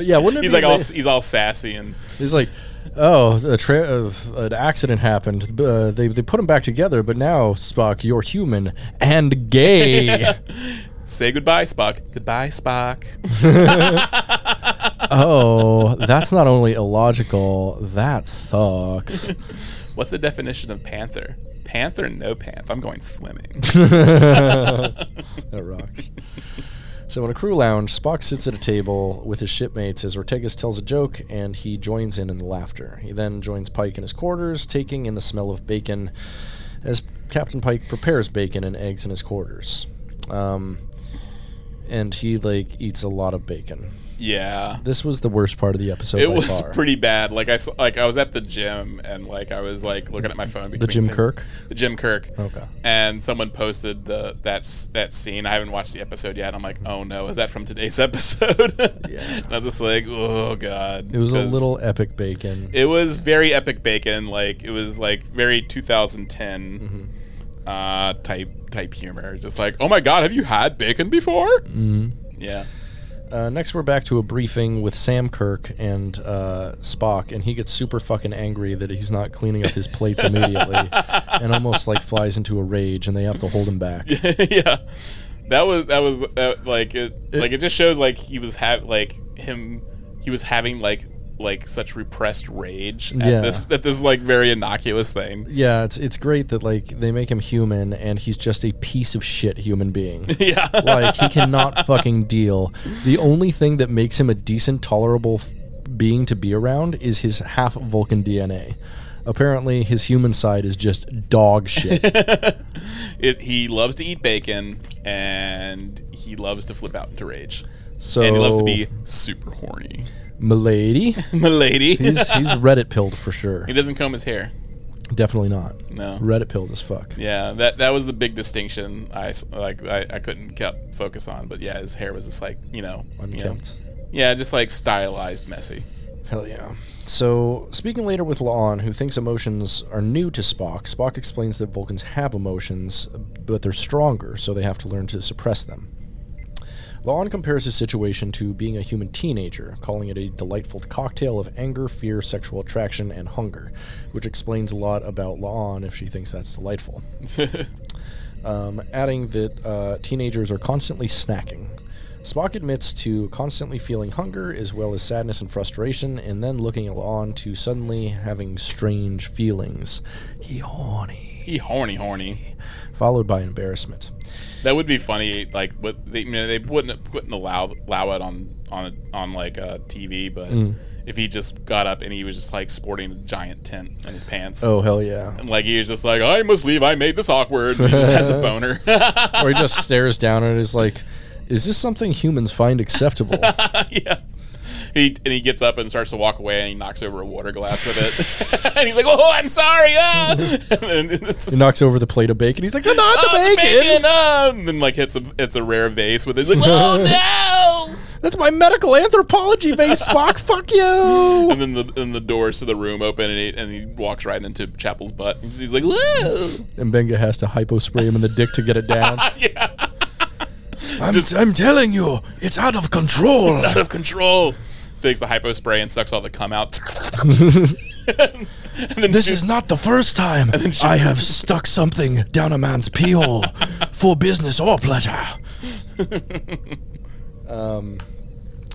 Yeah, wouldn't it He's be like all he's all sassy and He's like, oh, a tra- uh, an accident happened. Uh, they they put him back together, but now Spock, you're human and gay. say goodbye, Spock. Goodbye, Spock. oh, that's not only illogical, that sucks. What's the definition of panther? Panther, no pants. I'm going swimming. that rocks. So in a crew lounge, Spock sits at a table with his shipmates as Ortegas tells a joke, and he joins in in the laughter. He then joins Pike in his quarters, taking in the smell of bacon, as Captain Pike prepares bacon and eggs in his quarters. Um, and he like eats a lot of bacon. Yeah. This was the worst part of the episode. It was far. pretty bad. Like I like I was at the gym and like I was like looking at my phone. The Jim things. Kirk? The Jim Kirk. Okay. And someone posted the that's that scene. I haven't watched the episode yet. I'm like, oh no, is that from today's episode? Yeah. and I was just like, oh god. It was a little epic bacon. It was very epic bacon. Like it was like very 2010 Mm-hmm. uh, type type humor. Just like, oh my god, have you had bacon before? Mm-hmm. Yeah. Uh, next, we're back to a briefing with Sam Kirk and uh, Spock, and he gets super fucking angry that he's not cleaning up his plates immediately, and almost like flies into a rage, and they have to hold him back. yeah, that was that was uh, like it, like it just shows like he was have like him he was having like like such repressed rage at Yeah. this at this like very innocuous thing. Yeah, it's it's great that like they make him human, and he's just a piece of shit human being. Yeah, like he cannot fucking deal. The only thing that makes him a decent, tolerable f- being to be around is his half Vulcan DNA. Apparently, his human side is just dog shit. it, he loves to eat bacon and he loves to flip out into rage. So, and he loves to be super horny. Milady. Milady. He's he's Reddit pilled for sure. he doesn't comb his hair. Definitely not. No. Reddit pilled as fuck. Yeah, that that was the big distinction. I like I, I couldn't kept focus on, but yeah, his hair was just like you know, you know Unkempt. yeah, just like stylized, messy. Hell yeah. So, speaking later with La'an, who thinks emotions are new to Spock, Spock explains that Vulcans have emotions, but they're stronger, so they have to learn to suppress them. La'an compares his situation to being a human teenager, calling it a delightful cocktail of anger, fear, sexual attraction, and hunger, which explains a lot about La'an if she thinks that's delightful. um, adding that uh, teenagers are constantly snacking. Spock admits to constantly feeling hunger as well as sadness and frustration, and then looking on to suddenly having strange feelings. He horny. He horny, horny. Followed by embarrassment. That would be funny. Like, what they you know they wouldn't wouldn't allow allow it on on on like uh, TV, but Mm. if he just got up and he was just like sporting a giant tent in his pants. Oh, hell yeah. And like he was just like, I must leave. I made this awkward. And he just has a boner. or he just stares down and is like, is this something humans find acceptable? yeah. He and he gets up and starts to walk away and he knocks over a water glass with it. and he's like, "Oh, I'm sorry." Ah! and then he knocks over the plate of bacon. He's like, not "Oh, the it's bacon! bacon!" ah! And then like hits a it's a rare vase with it. He's like, "Oh no!" That's my medical anthropology base, Spock. Fuck you! And then the and the doors to the room open and he and he walks right into Chapel's butt. He's, he's like, "Whoa!" M'Benga has to hypo spray him in the dick to get it down. yeah, I'm, I'm telling you, it's out of control. out of control. Takes the hypo spray and sucks all the cum out. and then This shoots- is not the first time I have stuck something down a man's pee hole for business or pleasure. um,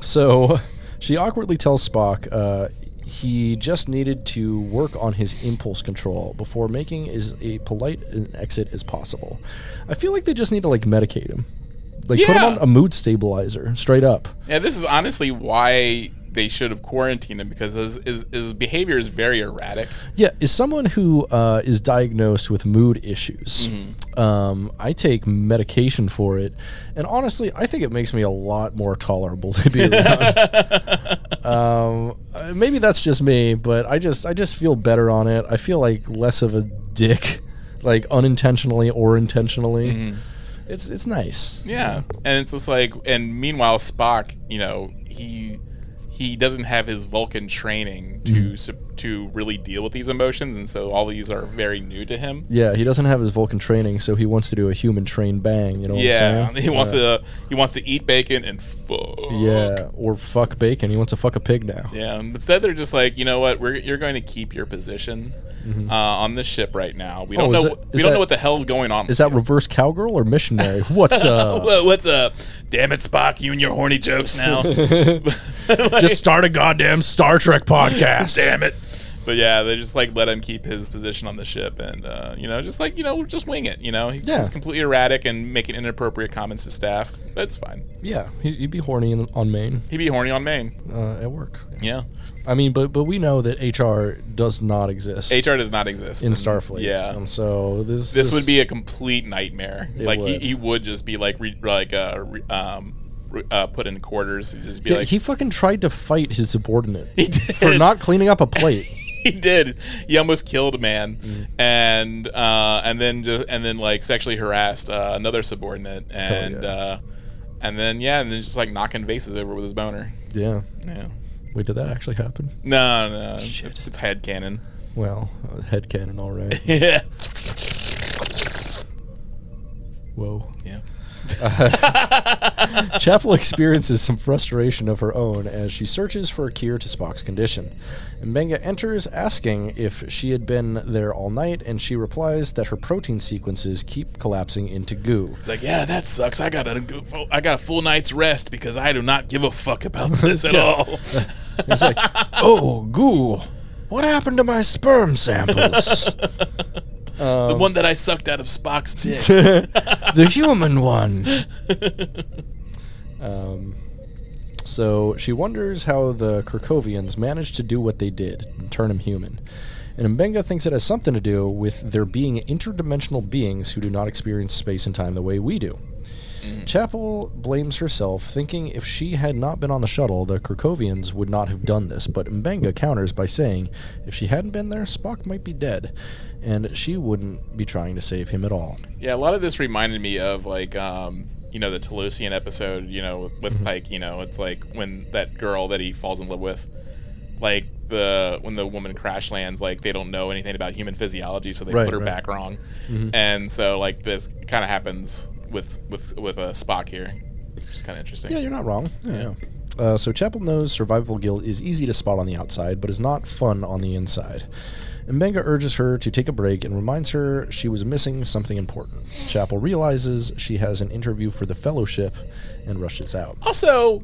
so she awkwardly tells Spock uh, he just needed to work on his impulse control before making as a polite an exit as possible. I feel like they just need to like medicate him, like put him on a mood stabilizer, straight up. Yeah, this is honestly why they should have quarantined him because his, his, his behavior is very erratic. Yeah, is someone who uh, is diagnosed with mood issues, um, I take medication for it, and honestly, I think it makes me a lot more tolerable to be around. um, maybe that's just me, but I just I just feel better on it. I feel like less of a dick, like unintentionally or intentionally. It's it's nice. Yeah, and it's just like, and meanwhile, Spock, you know, he he doesn't have his Vulcan training to mm. sup- to really deal with these emotions, and so all these are very new to him. Yeah, he doesn't have his Vulcan training, so he wants to do a human train bang. You know what Yeah, I'm saying? he wants Uh, to he wants to eat bacon and fuck. Yeah, or fuck bacon. He wants to fuck a pig now. Yeah, instead they're just like, you know what, we're you're going to keep your position uh, on this ship right now. We don't Mm-hmm. Oh, know that- we don't that- know what the hell's going on. Is that reverse cowgirl or missionary? What's up? What's up? Damn it, Spock! You and your horny jokes now. Just start a goddamn Star Trek podcast. Damn it! But yeah, they just like let him keep his position on the ship, and uh, you know, just like you know, just wing it. You know, he's, Yeah. he's completely erratic and making inappropriate comments to staff. That's fine. Yeah, he- he'd be horny in, on Maine He'd be horny on Maine. uh, at work. Yeah, I mean, but but we know that HR does not exist HR does not exist in and- Starfleet. Yeah, and so this this would be a complete nightmare. Like he, would. he would just be like re, like uh, re, um uh, put in quarters. He'd just be Yeah, like, he fucking tried to fight his subordinate He for not cleaning up a plate. He did. He almost killed a man, Mm. and uh, and then just, and then like sexually harassed uh, another subordinate, and yeah. uh, and then yeah, and then just like knocking vases over with his boner. yeah. Yeah. Wait, did that actually happen? No, no, Shit. it's, it's head canon. Well, uh, head canon, all right. yeah. Whoa. Yeah. Chapel experiences some frustration of her own as she searches for a cure to Spock's condition. M'Benga enters asking if she had been there all night, and she replies that her protein sequences keep collapsing into goo. It's like, yeah, that sucks. I got a full- I got a full night's rest because I do not give a fuck about this at all. It's like, oh, goo. What happened to my sperm samples? The one that I sucked out of Spock's dick. the human one. Um, so she wonders how the Kerkhovians managed to do what they did and turn him human. And M'Benga thinks it has something to do with there being interdimensional beings who do not experience space and time the way we do. Chapel blames herself, thinking if she had not been on the shuttle, the Kerkhovians would not have done this. But M'Benga counters by saying if she hadn't been there, Spock might be dead, and she wouldn't be trying to save him at all. Yeah, a lot of this reminded me of like um, you know the Talosian episode. You know, with Mm-hmm. Pike. You know, it's like when that girl that he falls in love with, like the when the woman crash lands, like they don't know anything about human physiology, so they Right, put her right. back wrong. And so like this kind of happens with with with a Spock here, which is kind of interesting. Yeah, you're not wrong. Yeah. Uh, so Chapel knows survival guilt is easy to spot on the outside, but is not fun on the inside. M'Benga urges her to take a break and reminds her she was missing something important. Chapel realizes she has an interview for the Fellowship and rushes out. Also,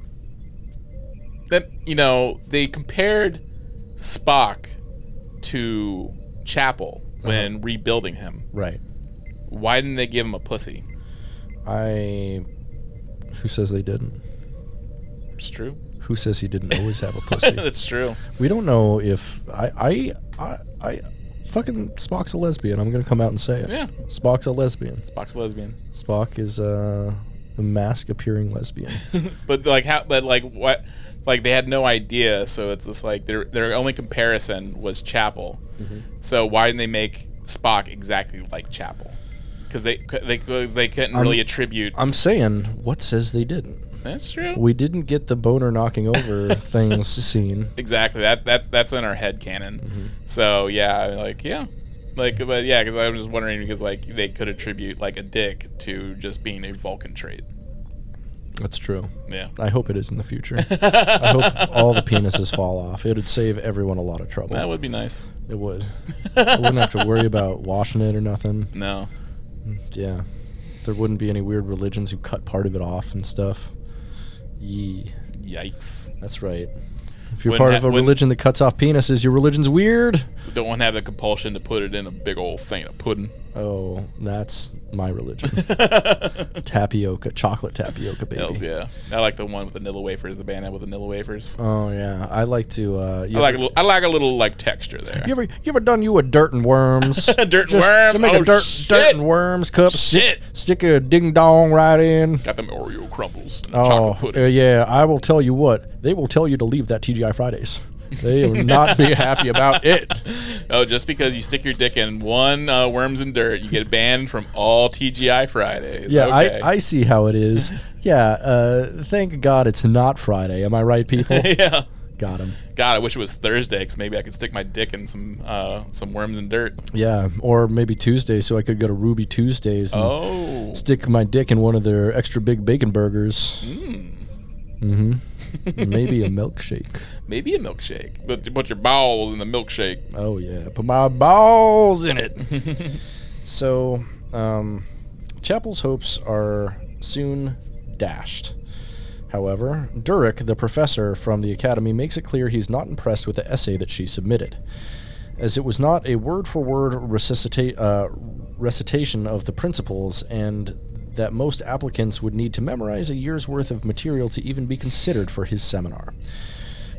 that you know they compared Spock to Chapel when Uh-huh. rebuilding him. Right. Why didn't they give him a pussy? I. Who says they didn't? It's true. Who says he didn't always have a pussy? That's true. we don't know if I I I, I fucking Spock's a lesbian. I'm gonna come out and say it. Yeah. Spock's a lesbian. Spock's a lesbian. Spock is uh, a mask appearing lesbian. But like how? But like what? Like they had no idea. So it's just like their their only comparison was Chapel. Mm-hmm. So why didn't they make Spock exactly like Chapel? Because they they they couldn't I'm- really attribute. I'm saying, what says they didn't? That's true. We didn't get the boner knocking over things scene. Exactly. That that's that's in our head canon. Mm-hmm. So yeah, like yeah, like but yeah, because I was just wondering because like they could attribute like a dick to just being a Vulcan trait. That's true. Yeah. I hope it is in the future. I hope all the penises fall off. It would save everyone a lot of trouble. That would be nice. it would. I wouldn't have to worry about washing it or nothing. No. Mm. Yeah. There wouldn't be any weird religions who cut part of it off and stuff. Yee. Yikes. That's right. If you're Wouldn't part ha- of a religion that cuts off penises, your religion's weird. Don't want to have the compulsion to put it in a big old thing of pudding. Oh, that's my religion. tapioca, chocolate tapioca, baby. Hells yeah. I like the one with the Nilla wafers, the banana with the Nilla wafers. Oh yeah, I like to. Uh, you I like a little, I like a little like texture there. you ever you ever done you a dirt and worms? Dirt and Just worms? To make Oh, a dirt shit. dirt and worms cup. Shit. stick a ding dong right in. Got them Oreo crumbles and Oh chocolate pudding. uh, yeah, I will tell you what. They will tell you to leave that TGI Fridays. They will not be happy about it. Oh, just because you stick your dick in one uh, worms and dirt, you get banned from all TGI Fridays. Yeah, okay. I, I see how it is. Yeah, uh, thank God it's not Friday. Am I right, people? yeah. Got him. God, I wish it was Thursday because maybe I could stick my dick in some uh, some worms and dirt. Yeah, or maybe Tuesday, so I could go to Ruby Tuesdays and Oh, stick my dick in one of their extra big bacon burgers. Mm. Mm-hmm. Maybe a milkshake. maybe a milkshake. But you put your balls in the milkshake. Oh yeah, put my balls in it. so, um, Chapel's hopes are soon dashed. However, Durek, the professor from the academy, makes it clear he's not impressed with the essay that she submitted, as it was not a word-for-word resuscita- uh, recitation of the principles, and that most applicants would need to memorize a year's worth of material to even be considered for his seminar.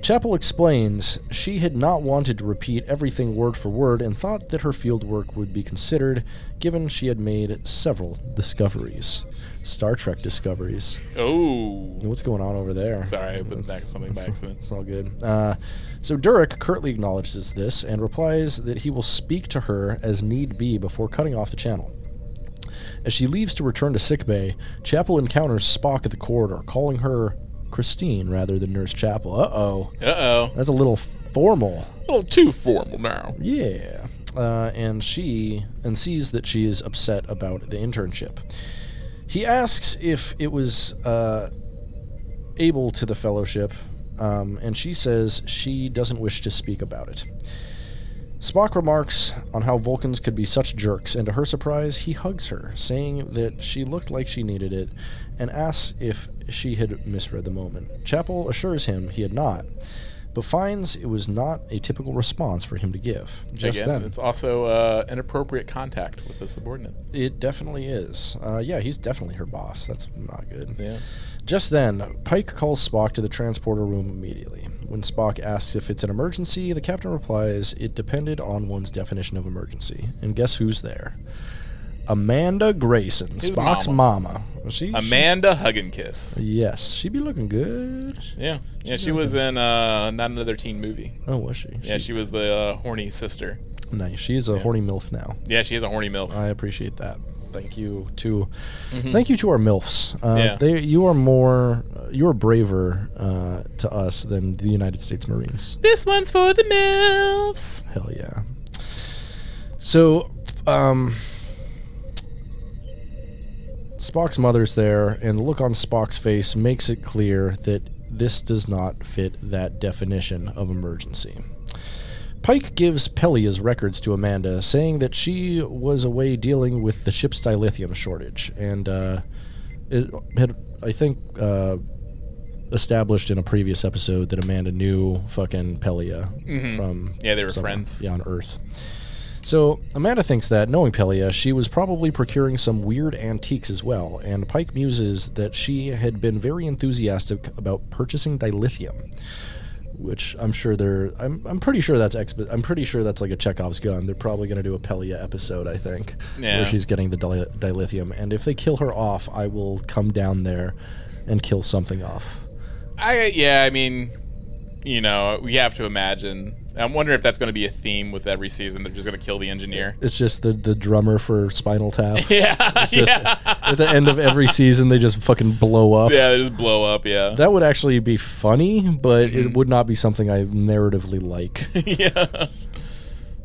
Chapel explains she had not wanted to repeat everything word for word and thought that her field work would be considered, given she had made several discoveries. Star Trek discoveries. Oh. What's going on over there? Sorry, I put back something by accident. It's all good. Uh, so Durek curtly acknowledges this and replies that he will speak to her as need be before cutting off the channel. As she leaves to return to sickbay, Chapel encounters Spock at the corridor, calling her Christine rather than Nurse Chapel. Uh oh. Uh oh. That's a little formal. A little too formal now. Yeah. Uh, and she and sees that she is upset about the internship. He asks if it was uh, able to the fellowship, um, and she says she doesn't wish to speak about it. Spock remarks on how Vulcans could be such jerks, and to her surprise, he hugs her, saying that she looked like she needed it, and asks if she had misread the moment. Chapel assures him he had not, but finds it was not a typical response for him to give. Just Again, then, it's also uh, inappropriate contact with a subordinate. it definitely is. Uh, yeah, he's definitely her boss. That's not good. Yeah. Just then, Pike calls Spock to the transporter room immediately. When Spock asks if it's an emergency, the captain replies it depended on one's definition of emergency. And guess who's there? Amanda Grayson, His Spock's mama. She, Amanda Hug and Kiss. she- yes, she be looking good. Yeah. Yeah, she was in uh, Not Another Teen Movie. Oh, was she? Yeah, she was the uh, horny sister. nice. She is a horny milf now. Yeah, she is a horny MILF. I appreciate that. Thank you to, thank you to our milfs. Uh, Mm-hmm. Yeah. they, you are more, uh, you are braver uh, to us than the United States Marines. this one's for the MILFs. Hell yeah. So, um, Spock's mother's there, and the look on Spock's face makes it clear that this does not fit that definition of emergency. Pike gives Pelia's records to Amanda, saying that she was away dealing with the ship's dilithium shortage, and uh, it had, I think, uh, established in a previous episode that Amanda knew fucking Pelia from Yeah, they were friends. yeah, on Earth. So Amanda thinks that, knowing Pelia, she was probably procuring some weird antiques as well, and Pike muses that she had been very enthusiastic about purchasing dilithium, which I'm sure they're. I'm, I'm pretty sure that's exp- I'm pretty sure that's like a Chekhov's gun. They're probably going to do a Pelia episode, I think, Yeah. where she's getting the dil- dilithium, and if they kill her off, I will come down there and kill something off. I yeah, I mean, you know, we have to imagine. I'm wondering if that's going to be a theme with every season. They're just going to kill the engineer. It's just the the drummer for Spinal Tap. Yeah, It's just yeah, at the end of every season, they just fucking blow up. yeah. They just blow up. Yeah, That would actually be funny, but it mm-hmm. would not be something I narratively like. yeah.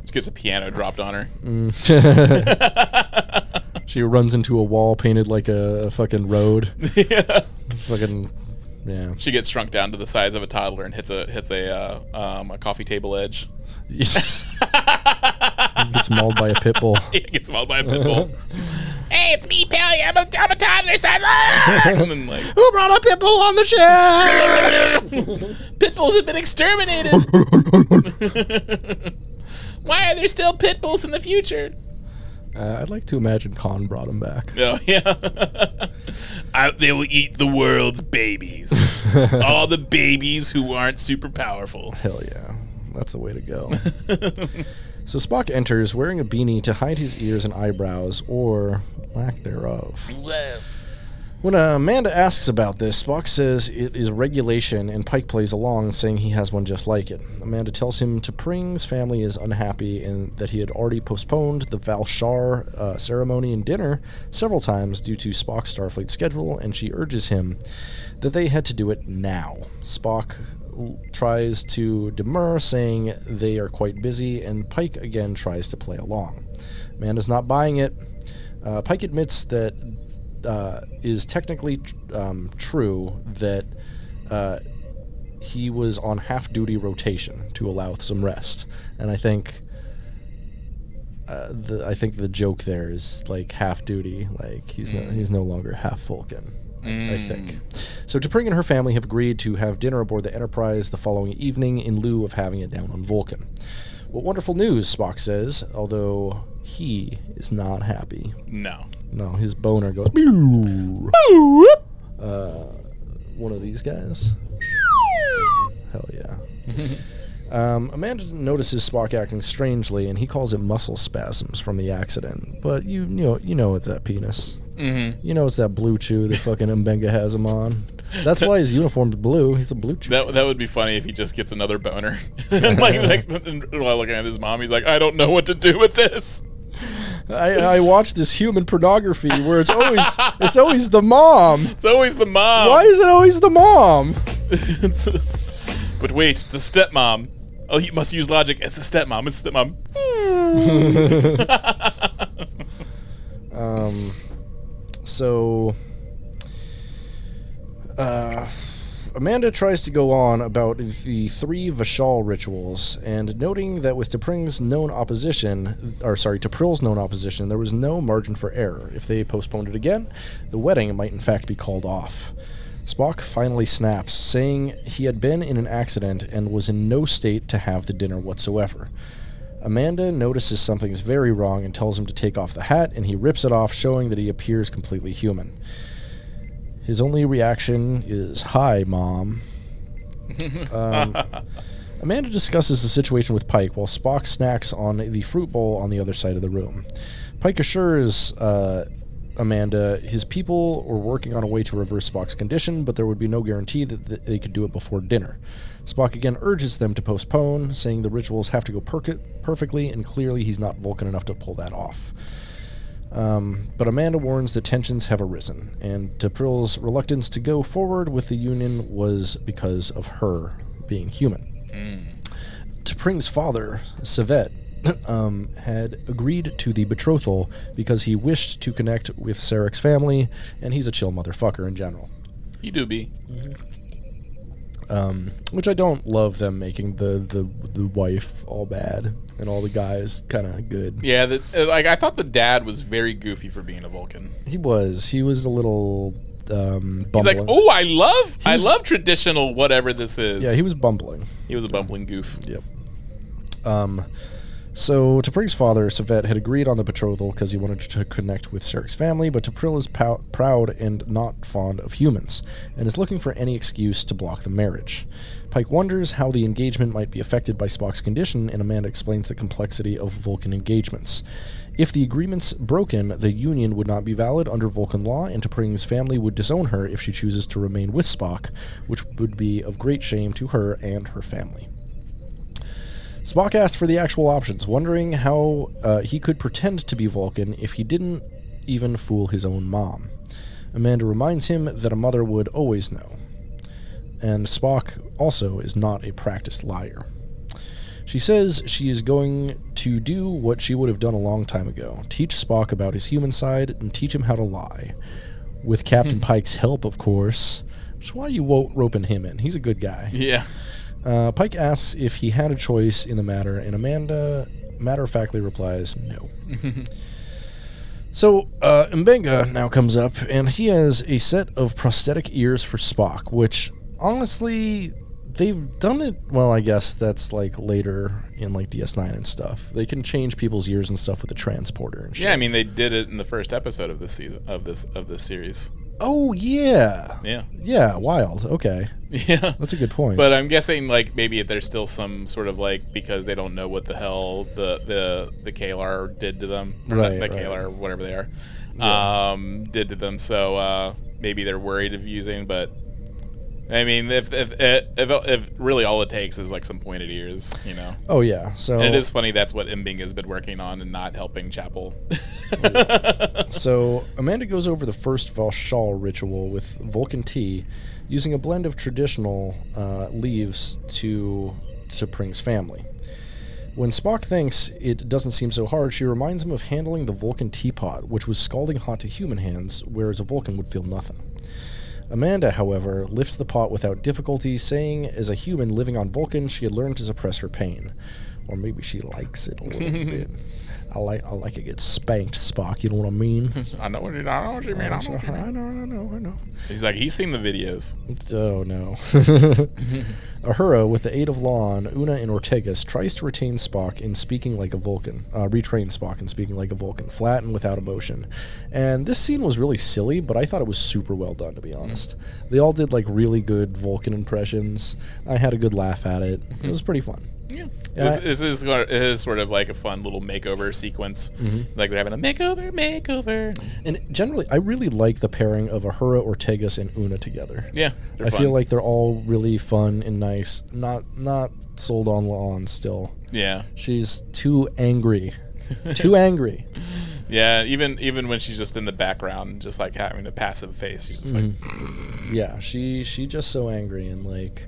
Just gets a piano dropped on her. Mm. she runs into a wall painted like a, a fucking road. yeah. Fucking yeah. She gets shrunk down to the size of a toddler and hits a hits a uh, um, a coffee table edge. Gets mauled by a pit bull. It gets mauled by a pit bull. hey, it's me, Pelly. I'm a, I'm a toddler size. and then like Who brought a pit bull on the ship? pit bulls have been exterminated. Why are there still pit bulls in the future? Uh, I'd like to imagine Khan brought him back. Oh yeah. I, they will eat the world's babies. All the babies who aren't super powerful. Hell yeah. That's the way to go. so Spock enters wearing a beanie to hide his ears and eyebrows, or lack thereof. Whoa. When uh, Amanda asks about this, Spock says it is regulation, and Pike plays along, saying he has one just like it. Amanda tells him T'Pring's family is unhappy and that he had already postponed the Valshar uh, ceremony and dinner several times due to Spock's Starfleet schedule, and she urges him that they had to do it now. Spock tries to demur, saying they are quite busy, and Pike again tries to play along. Amanda's not buying it. Uh, Pike admits that uh, is technically tr- um, true that uh, he was on half duty rotation to allow some rest, and I think. Uh, the, I think the joke there is like half duty, like he's no, he's no longer half Vulcan. I- I think. So T'Pring and her family have agreed to have dinner aboard the Enterprise the following evening in lieu of having it down on Vulcan. What wonderful news, Spock says, although he is not happy. No. No, his boner goes. "Meow." Uh, one of these guys. Hell yeah. Um, Amanda notices Spock acting strangely, and he calls it muscle spasms from the accident. But you, you know, you know it's that penis. Mm-hmm. You know it's that blue chew that fucking M'Benga has him on. That's why his uniform's blue. He's a blue chew. That, that would be funny if he just gets another boner. and like next, and while looking at his mom, he's like, I don't know what to do with this. I, I watch this human pornography where it's always it's always the mom. It's always the mom. Why is it always the mom? It's- but wait, the stepmom. Oh, he must use logic. It's the stepmom. It's the stepmom. Um, so, uh, Amanda tries to go on about the three Vishal rituals, and noting that with T'Pring's known opposition, or sorry, T'Pril's known opposition, there was no margin for error. If they postponed it again, the wedding might in fact be called off. Spock finally snaps, saying he had been in an accident and was in no state to have the dinner whatsoever. Amanda notices something's very wrong and tells him to take off the hat, and he rips it off, showing that he appears completely human. His only reaction is, Hi, Mom. um, Amanda discusses the situation with Pike while Spock snacks on the fruit bowl on the other side of the room. Pike assures uh, Amanda his people were working on a way to reverse Spock's condition, but there would be no guarantee that they could do it before dinner. Spock again urges them to postpone, saying the rituals have to go per- perfectly, and clearly he's not Vulcan enough to pull that off. Um, but Amanda warns that tensions have arisen, and T'Pril's reluctance to go forward with the Union was because of her being human. T'Pring's father, Savet, um, had agreed to the betrothal because he wished to connect with Sarek's family, and he's a chill motherfucker in general. You do be. Um, which I don't love them making the, the the wife all bad and all the guys kind of good. Yeah, the, uh, like I thought the dad was very goofy for being a Vulcan. He was. He was a little um, He's like, oh, I love, I love traditional whatever this is. yeah, he was bumbling. he was a bumbling goof. Yep. Um, so T'Pring's father, Savet, had agreed on the betrothal because he wanted to connect with Sarek's family, but T'Pril is proud and not fond of humans, and is looking for any excuse to block the marriage. Pike wonders how the engagement might be affected by Spock's condition, and Amanda explains the complexity of Vulcan engagements. If the agreement's broken, the union would not be valid under Vulcan law, and T'Pring's family would disown her if she chooses to remain with Spock, which would be of great shame to her and her family. Spock asks for the actual options, wondering how uh, he could pretend to be Vulcan if he didn't even fool his own mom. Amanda reminds him that a mother would always know. And Spock also is not a practiced liar. She says she is going to do what she would have done a long time ago teach Spock about his human side and teach him how to lie. With Captain Pike's help, of course. Which is why you wo- roping him in. He's a good guy. Yeah. Uh, Pike asks if he had a choice in the matter, and Amanda matter of factly replies, no. so, uh, M'Benga now comes up, and he has a set of prosthetic ears for Spock, which, honestly, they've done it. Well, I guess that's like later in like DS9 and stuff. They can change people's ears and stuff with the transporter and shit. Yeah, I mean they did it in the first episode of this season of this of this series. Oh, yeah. Yeah. Yeah, wild. Okay. Yeah. That's a good point. But I'm guessing like maybe there's still some sort of like because they don't know what the hell the the the KLR did to them, or not Right, the right. KLR, whatever they are, um, did to them. So uh, maybe they're worried of using. But I mean, if if, if if really all it takes is like some pointed ears, you know. oh, yeah. So And it is funny that's what Mbing has been working on and not helping Chapel. So Amanda goes over the first Valshal ritual with Vulcan tea, using a blend of traditional uh, leaves to T'Pring's family. When Spock thinks it doesn't seem so hard, she reminds him of handling the Vulcan teapot, which was scalding hot to human hands, whereas a Vulcan would feel nothing. Amanda, however, lifts the pot without difficulty, saying as a human living on Vulcan, she had learned to suppress her pain. Or maybe she likes it a little bit. I like I like it get spanked, Spock. You know what I mean? I know what you, I know what you mean. I know what you mean. I know, I know, I know. He's like, he's seen the videos. Oh no. Uhura, with the aid of La'an, Una, and Ortegas, tries to retain Spock in speaking like a Vulcan, uh, retrain Spock in speaking like a Vulcan, flat and without emotion. And this scene was really silly, but I thought it was super well done, to be honest. They all did like really good Vulcan impressions. I had a good laugh at it. It was pretty fun. Yeah. Yeah, This, I- this is, sort of like a fun little makeover sequence. Mm-hmm. Like they're having a makeover, makeover. And generally, I really like the pairing of Uhura, Ortegas, and Una together. Yeah, they're I fun. feel like they're all really fun and nice. Not not sold on La'an still. yeah, She's too angry. too angry. yeah. Even even when she's just in the background, just like having a passive face, she's just like, Yeah, she she just so angry and like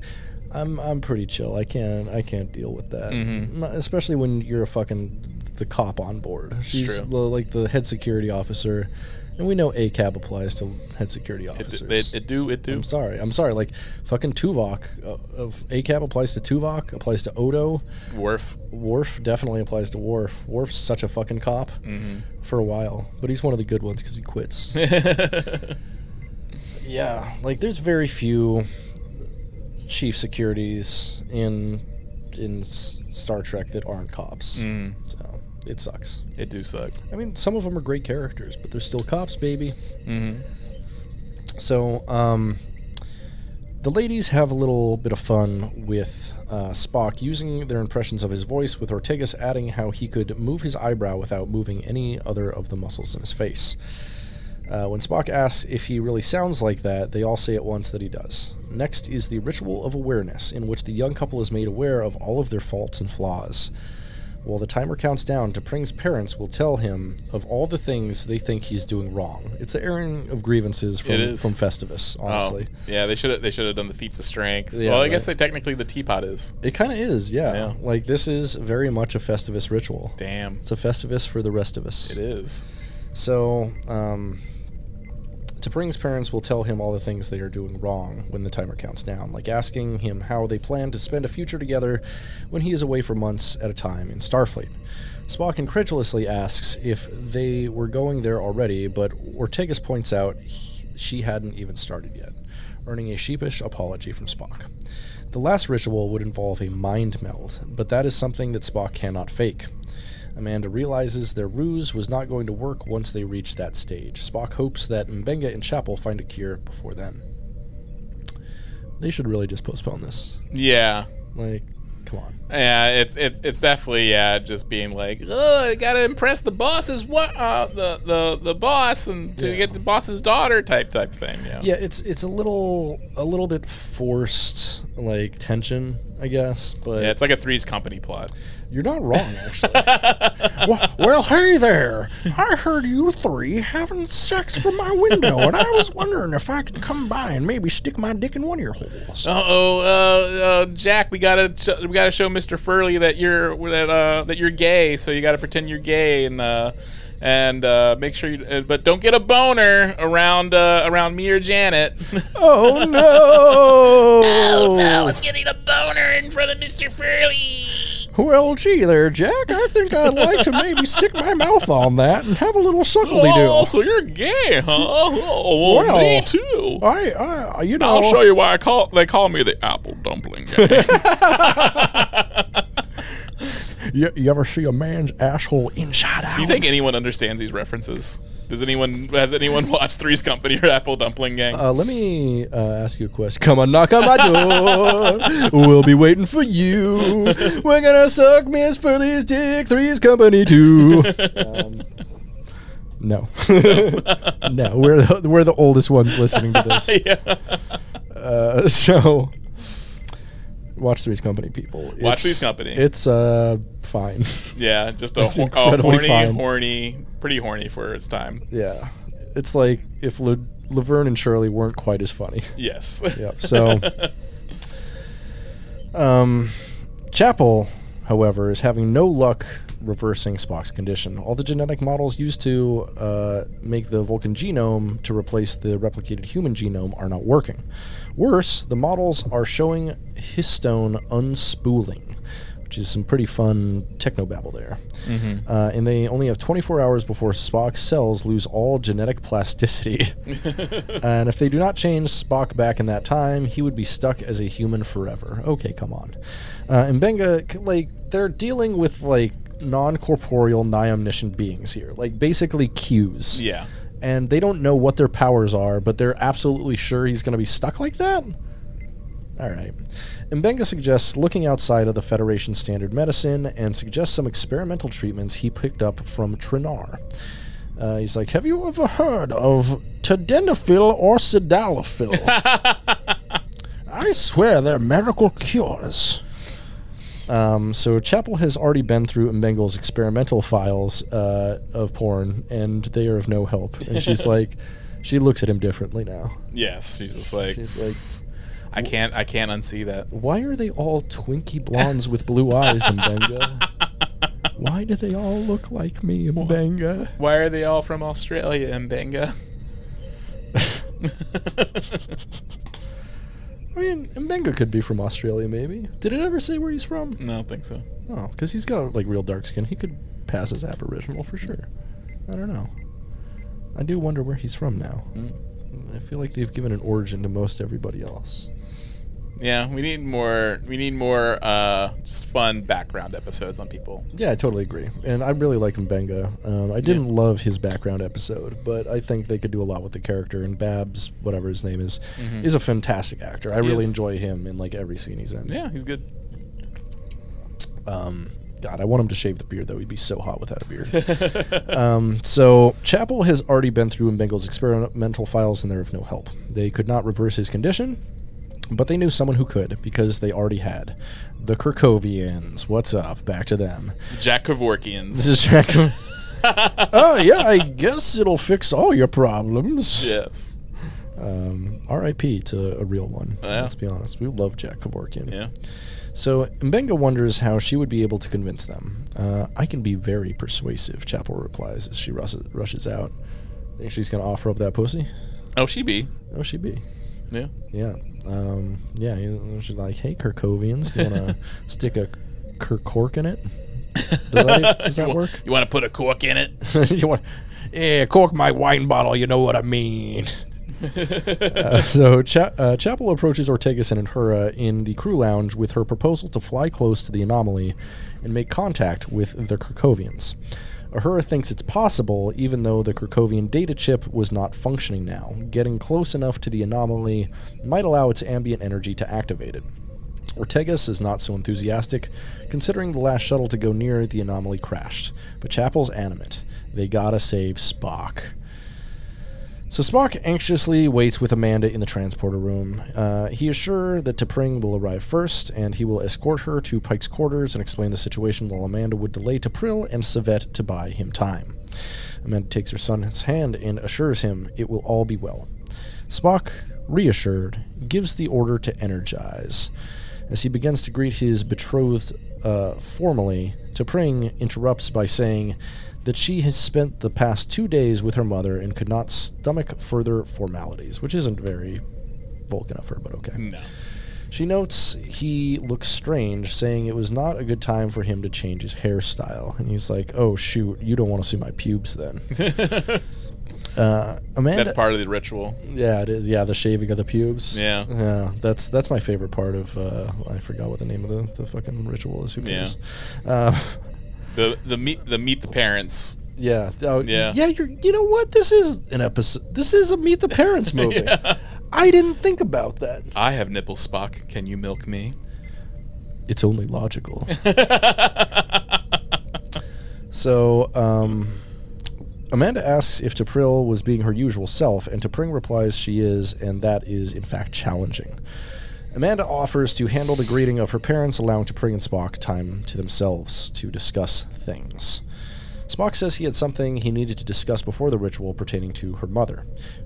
I'm I'm pretty chill. I can't I can't deal with that. Mm-hmm. Especially when you're a fucking the cop on board. She's true. the, like the head security officer. And we know ACAB applies to head security it, officers. it, it do it do. I'm sorry. I'm sorry. Like fucking Tuvok uh, of ACAB applies to Tuvok, applies to Odo. Worf. Worf definitely applies to Worf. Worf's such a fucking cop Mm-hmm. for a while, but he's one of the good ones because he quits. yeah, like there's very few chief securities in in Star Trek that aren't cops. Mm, So it sucks. it do suck. I mean, some of them are great characters, but they're still cops, baby. hmm So, um, the ladies have a little bit of fun with uh, Spock using their impressions of his voice, with Ortegas adding how he could move his eyebrow without moving any other of the muscles in his face. Uh, when Spock asks if he really sounds like that, they all say at once that he does. Next is the ritual of awareness, in which the young couple is made aware of all of their faults and flaws. While the timer counts down, T'Pring's parents will tell him of all the things they think he's doing wrong. It's the airing of grievances from, from Festivus, honestly. Oh, yeah. They should have they should have done the feats of strength. Yeah, well, I right. guess they technically the teapot is. It kind of is, yeah. Yeah. Like, this is very much a Festivus ritual. Damn, It's a Festivus for the rest of us. it is. So, um, T'Pring's parents will tell him all the things they are doing wrong when the timer counts down, like asking him how they plan to spend a future together when he is away for months at a time in Starfleet. Spock incredulously asks if they were going there already, but Ortegas points out he, she hadn't even started yet, earning a sheepish apology from Spock. The last ritual would involve a mind meld, but that is something that Spock cannot fake. Amanda realizes their ruse was not going to work once they reach that stage. Spock hopes that M'Benga and Chapel find a cure before then. They should really just postpone this. Yeah, Like, come on. yeah. It's it's it's definitely yeah. Just being like, oh, I gotta impress the boss's what uh, the the the boss and to Yeah. get the boss's daughter type type thing. Yeah. Yeah, it's it's a little a little bit forced like tension, I guess, but Yeah, it's like a Three's Company plot. You're not wrong actually. well, well, hey there. I heard you three having sex from my window, and I was wondering if I could come by and maybe stick my dick in one of your holes. Uh oh, uh, uh, Jack, we gotta we gotta show Mister Furley that you're that uh that you're gay. So you gotta pretend you're gay and uh and uh, make sure you uh, but don't get a boner around uh, around me or Janet. Oh no! Oh no! I'm getting a boner in front of Mister Furley. Well, gee there, Jack. I think I'd like to maybe stick my mouth on that and have a little suckly Oh, do. so you're gay, huh? Oh, well, me too. I, I, you know, I'll show you why I call they call me the apple dumpling guy. You, you ever see a man's asshole inside out? Do you think anyone understands these references? Does anyone has anyone watched Three's Company or Apple Dumpling Gang? Uh, let me uh, ask you a question. Come on, knock on my door. we'll be waiting for you. We're gonna suck Miss Furley's dick. Three's company too. Um, no, no. We're the, we're the oldest ones listening to this. yeah. Uh, so watch Three's Company, people. Watch It's- Three's Company. It's uh fine. Yeah, just a, ho- a horny, fine. horny, pretty horny for its time. yeah, it's like if Le- Laverne and Shirley weren't quite as funny. Yes. Yep. So, um, Chapel, however, is having no luck reversing Spock's condition. All the genetic models used to uh, make the Vulcan genome to replace the replicated human genome are not working. Worse, the models are showing histone unspooling. Which is some pretty fun techno babble there. Uh, and they only have 24 hours before Spock's cells lose all genetic plasticity. and if they do not change Spock back in that time, he would be stuck as a human forever. Okay, come on. Uh, and Benga, like, they're dealing with, like, non corporeal, nigh omniscient beings here. Like, basically Qs. Yeah. And they don't know what their powers are, but they're absolutely sure he's going to be stuck like that? All right. M'Benga suggests looking outside of the Federation standard medicine and suggests some experimental treatments he picked up from Trinar. Uh, he's like, Have you ever heard of tadalafil or sildenafil? I swear they're miracle cures. Um, so Chapel has already been through M'Benga's experimental files uh, of porn, and they are of no help. And she's like, she looks at him differently now. Yes. She's just like, She's like, I can't, I can't unsee that. why are they all twinky blondes with blue eyes, M'Benga? Why do they all look like me, M'Benga? Why are they all from Australia, M'Benga? I mean, M'Benga could be from Australia, maybe. Did it ever say where he's from? No, I don't think so. Oh, because he's got like real dark skin. He could pass as Aboriginal for sure. I don't know. I do wonder where he's from now. Mm. I feel like they've given an origin to most everybody else. Yeah, we need more. We need more uh, just fun background episodes on people. Yeah, I totally agree. And I really like M'Benga. Um, I didn't love his background episode, but I think they could do a lot with the character. And Babs, whatever his name is, is a fantastic actor. I He really is. enjoy him in like every scene he's in. Yeah, he's good. Um, God, I want him to shave the beard though. He'd be so hot without a beard. um, so Chapel has already been through M'Benga's experimental files, and they're of no help. They could not reverse his condition, but they knew someone who could because they already had the Kerkhovians. What's up? Back to them. Jack Kevorkians. This is Jack. oh yeah, I guess it'll fix all your problems. yes. Um, R.I.P. to a real one. Yeah. Let's be honest. We love Jack Kevorkian. Yeah. So M'Benga wonders how she would be able to convince them. Uh, I can be very persuasive, Chapel replies as she rushes, rushes out. Think she's gonna offer up that pussy? Oh, she be. Oh, she be. Yeah. Yeah. Um, yeah. you- She's like, "Hey, Kerkhovians, you wanna stick a Kirk cork in it? Does that, does that work? You want to put a cork in it? you want? Yeah, cork my wine bottle. You know what I mean." Uh, so Cha- uh, Chapel approaches Ortegas and Uhura in the crew lounge with her proposal to fly close to the anomaly and make contact with the Kerkhovians. Uhura thinks it's possible, even though the Kerkhovian data chip was not functioning now. Getting close enough to the anomaly might allow its ambient energy to activate it. Ortegas is not so enthusiastic, considering the last shuttle to go near the anomaly crashed. But Chapel's animate. They gotta save Spock. So Spock anxiously waits with Amanda in the transporter room. Uh, he is sure that T'Pring will arrive first, and he will escort her to Pike's quarters and explain the situation while Amanda would delay T'Pril and Savet to buy him time. Amanda takes her son's hand and assures him it will all be well. Spock, reassured, gives the order to energize. As he begins to greet his betrothed uh, formally, T'Pring interrupts by saying that she has spent the past two days with her mother and could not stomach further formalities, which isn't very Vulcan of her, but okay. No. She notes he looks strange, saying it was not a good time for him to change his hairstyle. And he's like, oh, shoot, you don't want to see my pubes then. uh, Amanda. That's part of the ritual. Yeah, it is. Yeah, the shaving of the pubes. Yeah. Yeah, that's that's my favorite part of. Uh, I forgot what the name of the, the fucking ritual is. Who Yeah. cares? Uh, The the meet the meet the parents. yeah. Oh, Yeah. Yeah. You're. You know what? This is an episode. This is a Meet the Parents movie. I didn't think about that. I have nipple Spock. Can you milk me? It's only logical. so, um, Amanda asks if T'Pril was being her usual self, and T'Pring replies she is, and that is, in fact, challenging. Amanda offers to handle the greeting of her parents, allowing T'Pring and Spock time to themselves to discuss things. Spock says he had something he needed to discuss before the ritual pertaining to her mother.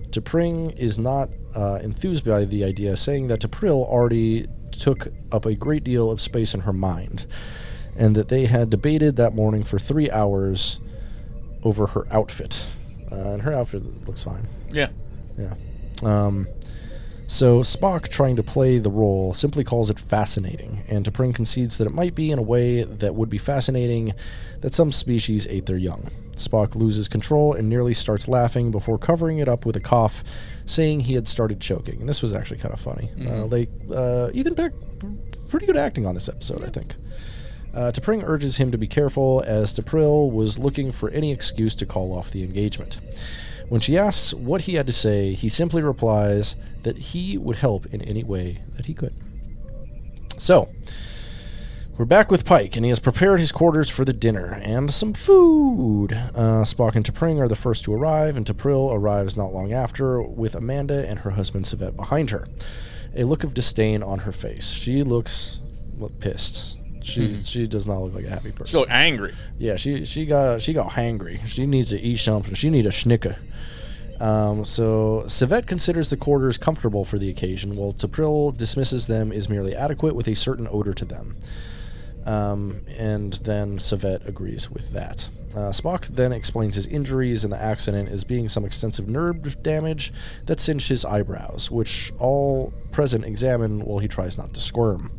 T'Pring is not uh, enthused by the idea, saying that T'Pril already took up a great deal of space in her mind, and that they had debated that morning for three hours over her outfit. Uh, and her outfit looks fine. Yeah. Yeah. Um, So Spock, trying to play the role, simply calls it fascinating, and T'Pring concedes that it might be in a way that would be fascinating that some species ate their young. Spock loses control and nearly starts laughing before covering it up with a cough, saying he had started choking. And this was actually kind of funny. Uh, they, uh, Ethan Peck, pretty good acting on this episode, I think. Uh, T'Pring urges him to be careful, as T'Pril was looking for any excuse to call off the engagement. When she asks what he had to say, he simply replies that he would help in any way that he could. So, we're back with Pike, and he has prepared his quarters for the dinner and some food. Uh, Spock and T'Pring are the first to arrive, and T'Pril arrives not long after with Amanda and her husband Savet behind her. A look of disdain on her face. She looks pissed. She she does not look like a happy person. She look angry. Yeah, she she got she got hangry. She needs to eat something. She need a snicker. Um, so Savet considers the quarters comfortable for the occasion, while T'Pril dismisses them as merely adequate with a certain odor to them. Um, and then Savet agrees with that. Uh, Spock then explains his injuries and the accident as being some extensive nerve damage that singed his eyebrows, which all present examine while he tries not to squirm.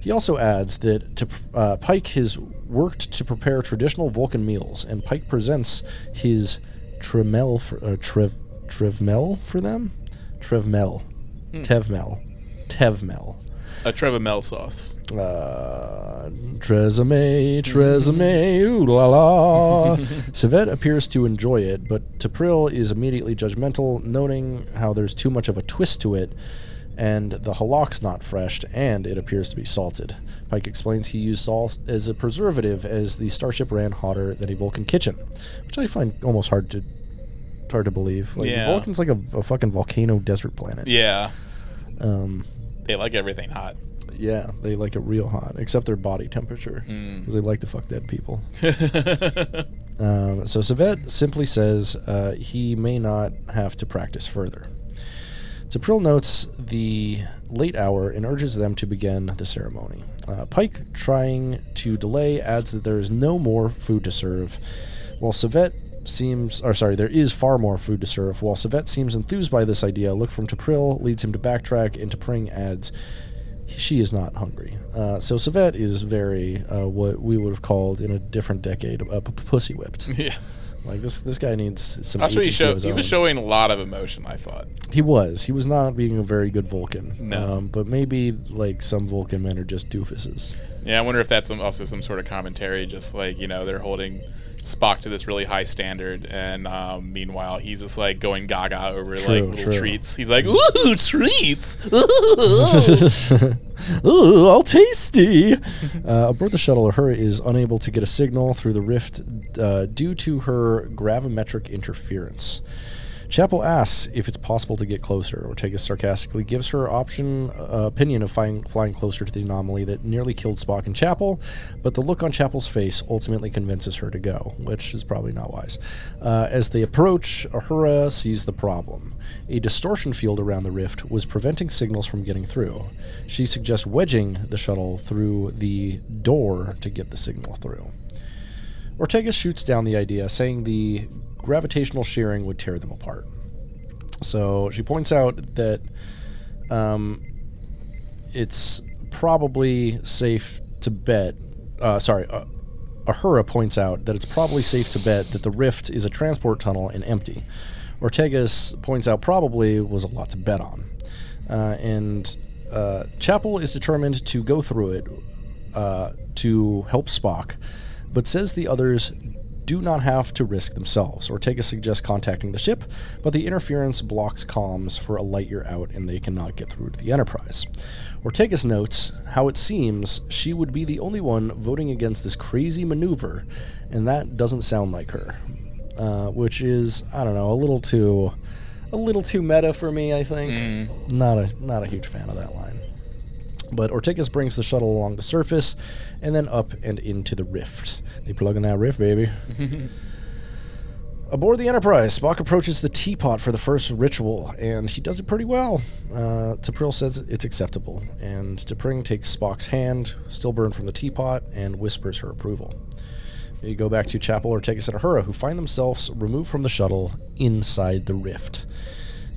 He also adds that to, uh, Pike has worked to prepare traditional Vulcan meals, and Pike presents his tremel for, uh, trev, trevmel for them? Trevmel. Tevmel. Tevmel. A Trevor Mel sauce. Uh, Tresemme, Tresemme, ooh la la. Savet appears to enjoy it, but T'Pril is immediately judgmental, noting how there's too much of a twist to it, and the halak's not fresh, and it appears to be salted. Pike explains he used salt as a preservative as the starship ran hotter than a Vulcan kitchen, which I find almost hard to hard to believe. Like, Yeah. Vulcan's like a, a fucking volcano desert planet. Yeah. Um, They like everything hot. yeah, they like it real hot, except their body temperature, because they like to fuck dead people. Um, so Savet simply says uh, he may not have to practice further. T'Pril notes the late hour and urges them to begin the ceremony. Uh, Pike, trying to delay, adds that there is no more food to serve, while Savet seems, or sorry, there is far more food to serve. While Savet seems enthused by this idea, a look from T'Pril leads him to backtrack, and T'Pring adds, she is not hungry. Uh, so Savet is very uh, what we would have called in a different decade uh, p- pussy whipped. yes. Like this, this guy needs some. Also, he, showed, he was showing a lot of emotion, I thought. He was. He was not being a very good Vulcan. No. Um, but maybe like some Vulcan men are just doofuses. Yeah, I wonder if that's some, also some sort of commentary, just like, you know, they're holding Spock to this really high standard, and um, meanwhile, he's just like going gaga over True, like little true. treats. He's like, ooh, treats! Ooh, all tasty. uh, aboard the shuttle, Uhura is unable to get a signal through the rift uh, due to her gravimetric interference. Chapel asks if it's possible to get closer. Ortega sarcastically gives her option uh, opinion of flying, flying closer to the anomaly that nearly killed Spock and Chapel, but the look on Chapel's face ultimately convinces her to go, which is probably not wise. Uh, as they approach, Uhura sees the problem. A distortion field around the rift was preventing signals from getting through. She suggests wedging the shuttle through the door to get the signal through. Ortega shoots down the idea, saying the gravitational shearing would tear them apart. So she points out that um, it's probably safe to bet. Uh, sorry, uh, Uhura points out that it's probably safe to bet that the rift is a transport tunnel and empty. Ortegas points out probably was a lot to bet on. Uh, and uh, Chapel is determined to go through it uh, to help Spock, but says the others do not have to risk themselves. Ortega suggests contacting the ship, but the interference blocks comms for a light year out and they cannot get through to the Enterprise. Ortegas notes how it seems she would be the only one voting against this crazy maneuver, and that doesn't sound like her. Uh, which is, I don't know, a little too a little too meta for me, I think. Not a not a huge fan of that line. But Ortegas brings the shuttle along the surface and then up and into the rift. They plug in that rift, baby. Aboard the Enterprise, Spock approaches the teapot for the first ritual, and he does it pretty well. Uh, T'Pril says it's acceptable, and T'Pring takes Spock's hand, still burned from the teapot, and whispers her approval. You go back to Chapel, or Ortegas, and Uhura, who find themselves removed from the shuttle inside the rift.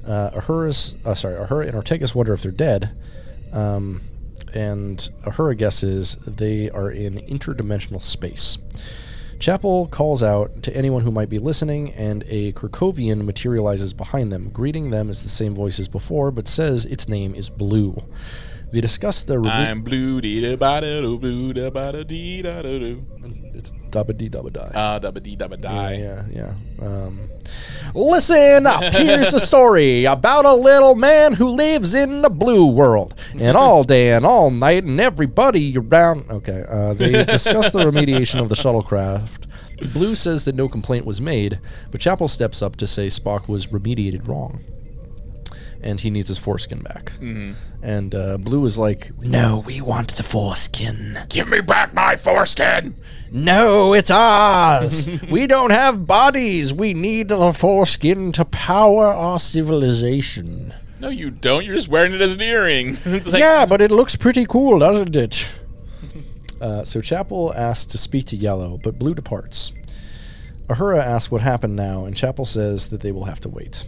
Uh, Uhura's, uh, sorry, Uhura and Ortegas wonder if they're dead, um, and Uhura guesses they are in interdimensional space. Chapel calls out to anyone who might be listening, and a Kerkhovian materializes behind them. Greeting them as the same voice as before, but says its name is Blue. They discuss the. remo- I'm blue dee da ba da do blue da ba da dee da da do. it's dubba dee dubba die. Ah, da ba dee ba die. Yeah, yeah. Um, listen up. Here's a story about a little man who lives in the blue world. And all day and all night, and everybody around. Okay. Uh, they discuss the remediation of the shuttlecraft. Blue says that no complaint was made, but Chapel steps up to say Spock was remediated wrong. And he needs his foreskin back. And uh, Blue is like, No, we want the foreskin. Give me back my foreskin! No, it's ours. we don't have bodies. We need the foreskin to power our civilization. No, you don't. You're just wearing it as an earring. like, yeah, but it looks pretty cool, doesn't it? Uh, so Chapel asks to speak to Yellow, but Blue departs. Uhura asks what happened now, and Chapel says that they will have to wait.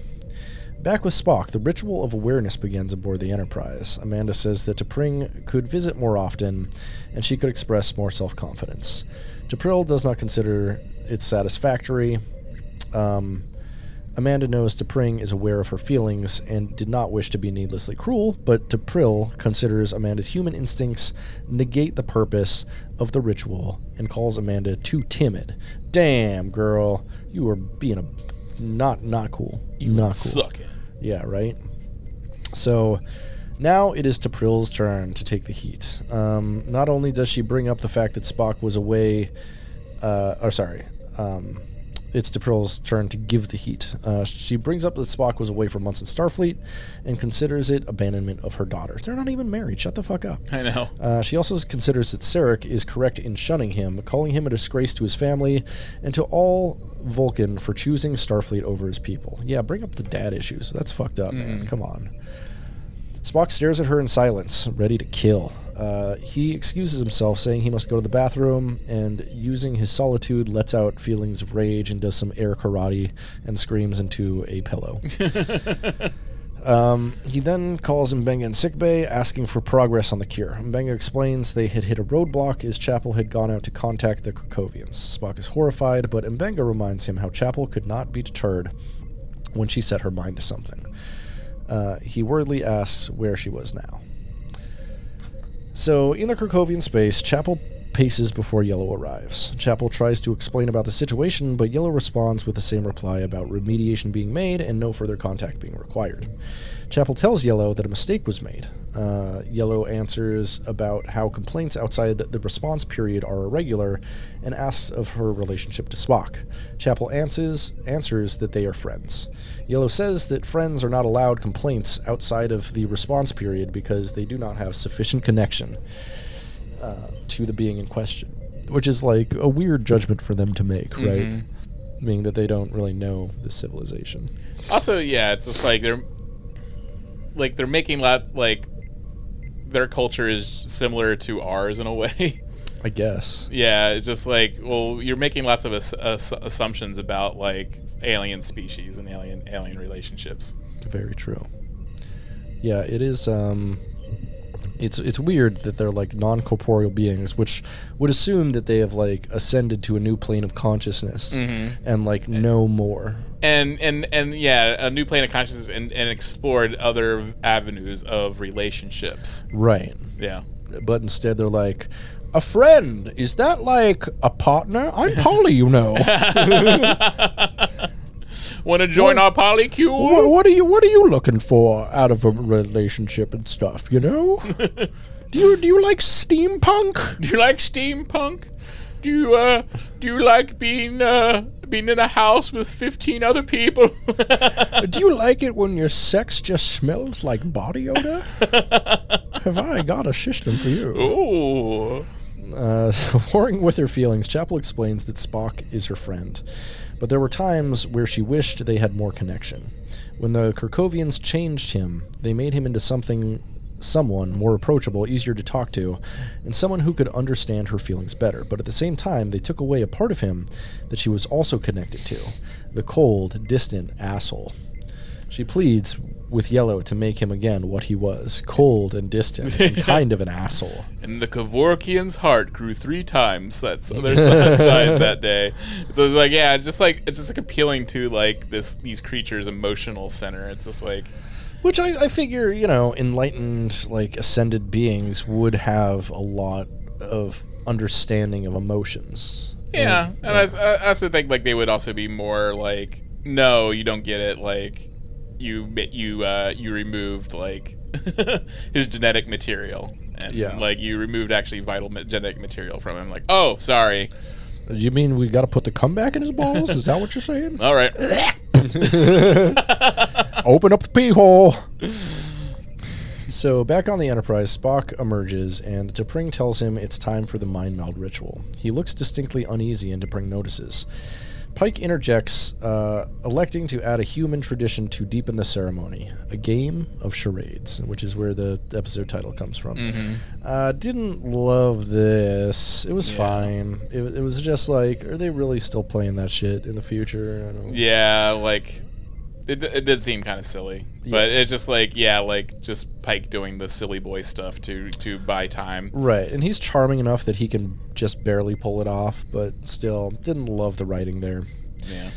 Back with Spock, the ritual of awareness begins aboard the Enterprise. Amanda says that T'Pring could visit more often, and she could express more self confidence. T'Pril does not consider it satisfactory. Um, Amanda knows T'Pring is aware of her feelings and did not wish to be needlessly cruel, but T'Pril considers Amanda's human instincts negate the purpose of the ritual and calls Amanda too timid. Damn, girl, you are being a not not cool. You not cool. suck it. Yeah, right. So now it is T'Pril's turn to take the heat. Um, not only does she bring up the fact that Spock was away, uh, or sorry, um, it's T'Pril's turn to give the heat. Uh, she brings up that Spock was away for months in Starfleet and considers it abandonment of her daughters. They're not even married. Shut the fuck up. I know. Uh, she also considers that Sarek is correct in shunning him, calling him a disgrace to his family and to all Vulcan for choosing Starfleet over his people. Yeah, bring up the dad issues. That's fucked up, man. Come on. Spock stares at her in silence, ready to kill. Uh, he excuses himself, saying he must go to the bathroom, and using his solitude, lets out feelings of rage and does some air karate and screams into a pillow. Um, he then calls M'Benga in sickbay, asking for progress on the cure. M'Benga explains they had hit a roadblock as Chapel had gone out to contact the Kerkhovians. Spock is horrified, but M'Benga reminds him how Chapel could not be deterred when she set her mind to something. Uh, he worriedly asks where she was now. So, in the Kerkhovian space, Chapel paces before Yellow arrives. Chapel tries to explain about the situation, but Yellow responds with the same reply about remediation being made and no further contact being required. Chapel tells Yellow that a mistake was made. Uh, Yellow answers about how complaints outside the response period are irregular and asks of her relationship to Spock. Chapel answers, answers that they are friends. Yellow says that friends are not allowed complaints outside of the response period because they do not have sufficient connection uh, to the being in question, which is like a weird judgment for them to make, right? Meaning that they don't really know the civilization. Also, yeah, it's just like they're like they're making lot like their culture is similar to ours in a way. I guess. yeah, it's just like well, you're making lots of ass- ass- assumptions about like alien species and alien alien relationships. Very true. Yeah, it is. Um, it's it's weird that they're like non-corporeal beings, which would assume that they have like ascended to a new plane of consciousness and like know more. And and and yeah, a new plane of consciousness and, and explored other avenues of relationships. Right. Yeah. But instead, they're like. A friend? Is that like a partner? I'm Polly, you know. Want to join our polycule? what, what are you What are you looking for out of a relationship and stuff? You know. do you Do you like steampunk? Do you like steampunk? Do you uh do you like being uh being in a house with fifteen other people? Do you like it when your sex just smells like body odor? Have I got a system for you? Ooh. Uh, so, warring with her feelings, Chapel explains that Spock is her friend, but there were times where she wished they had more connection. When the Kirkovians changed him, they made him into something, someone more approachable, easier to talk to, and someone who could understand her feelings better. But at the same time, they took away a part of him that she was also connected to the cold, distant asshole. She pleads with Yellow to make him again what he was cold and distant and kind of an asshole. And the Kevorkian's heart grew three times that's on their side side that day. So it's like, yeah, just like it's just like appealing to like this these creatures' emotional center. It's just like Which I, I figure, you know, enlightened, like ascended beings would have a lot of understanding of emotions. Yeah, and I also think like they would also be more like, no, you don't get it. Like, you you uh, you removed like his genetic material, and Yeah. like you removed actually vital genetic material from him. Like, oh, sorry. You mean we got to put the comeback in his balls? Is that what you're saying? All right. Open up the pee hole. So back on the Enterprise, Spock emerges, and T'Pring tells him it's time for the mind meld ritual. He looks distinctly uneasy, and T'Pring notices. Pike interjects, uh, electing to add a human tradition to deepen the ceremony, a game of charades, which is where the episode title comes from. Uh, didn't love this. It was Yeah. fine. It, it was just like, are they really still playing that shit in the future? I don't. Yeah, like it, it did seem kind of silly, but it's just like yeah, like just Pike doing the silly boy stuff to to buy time. Right, and he's charming enough that he can just barely pull it off, but still didn't love the writing there. Yeah.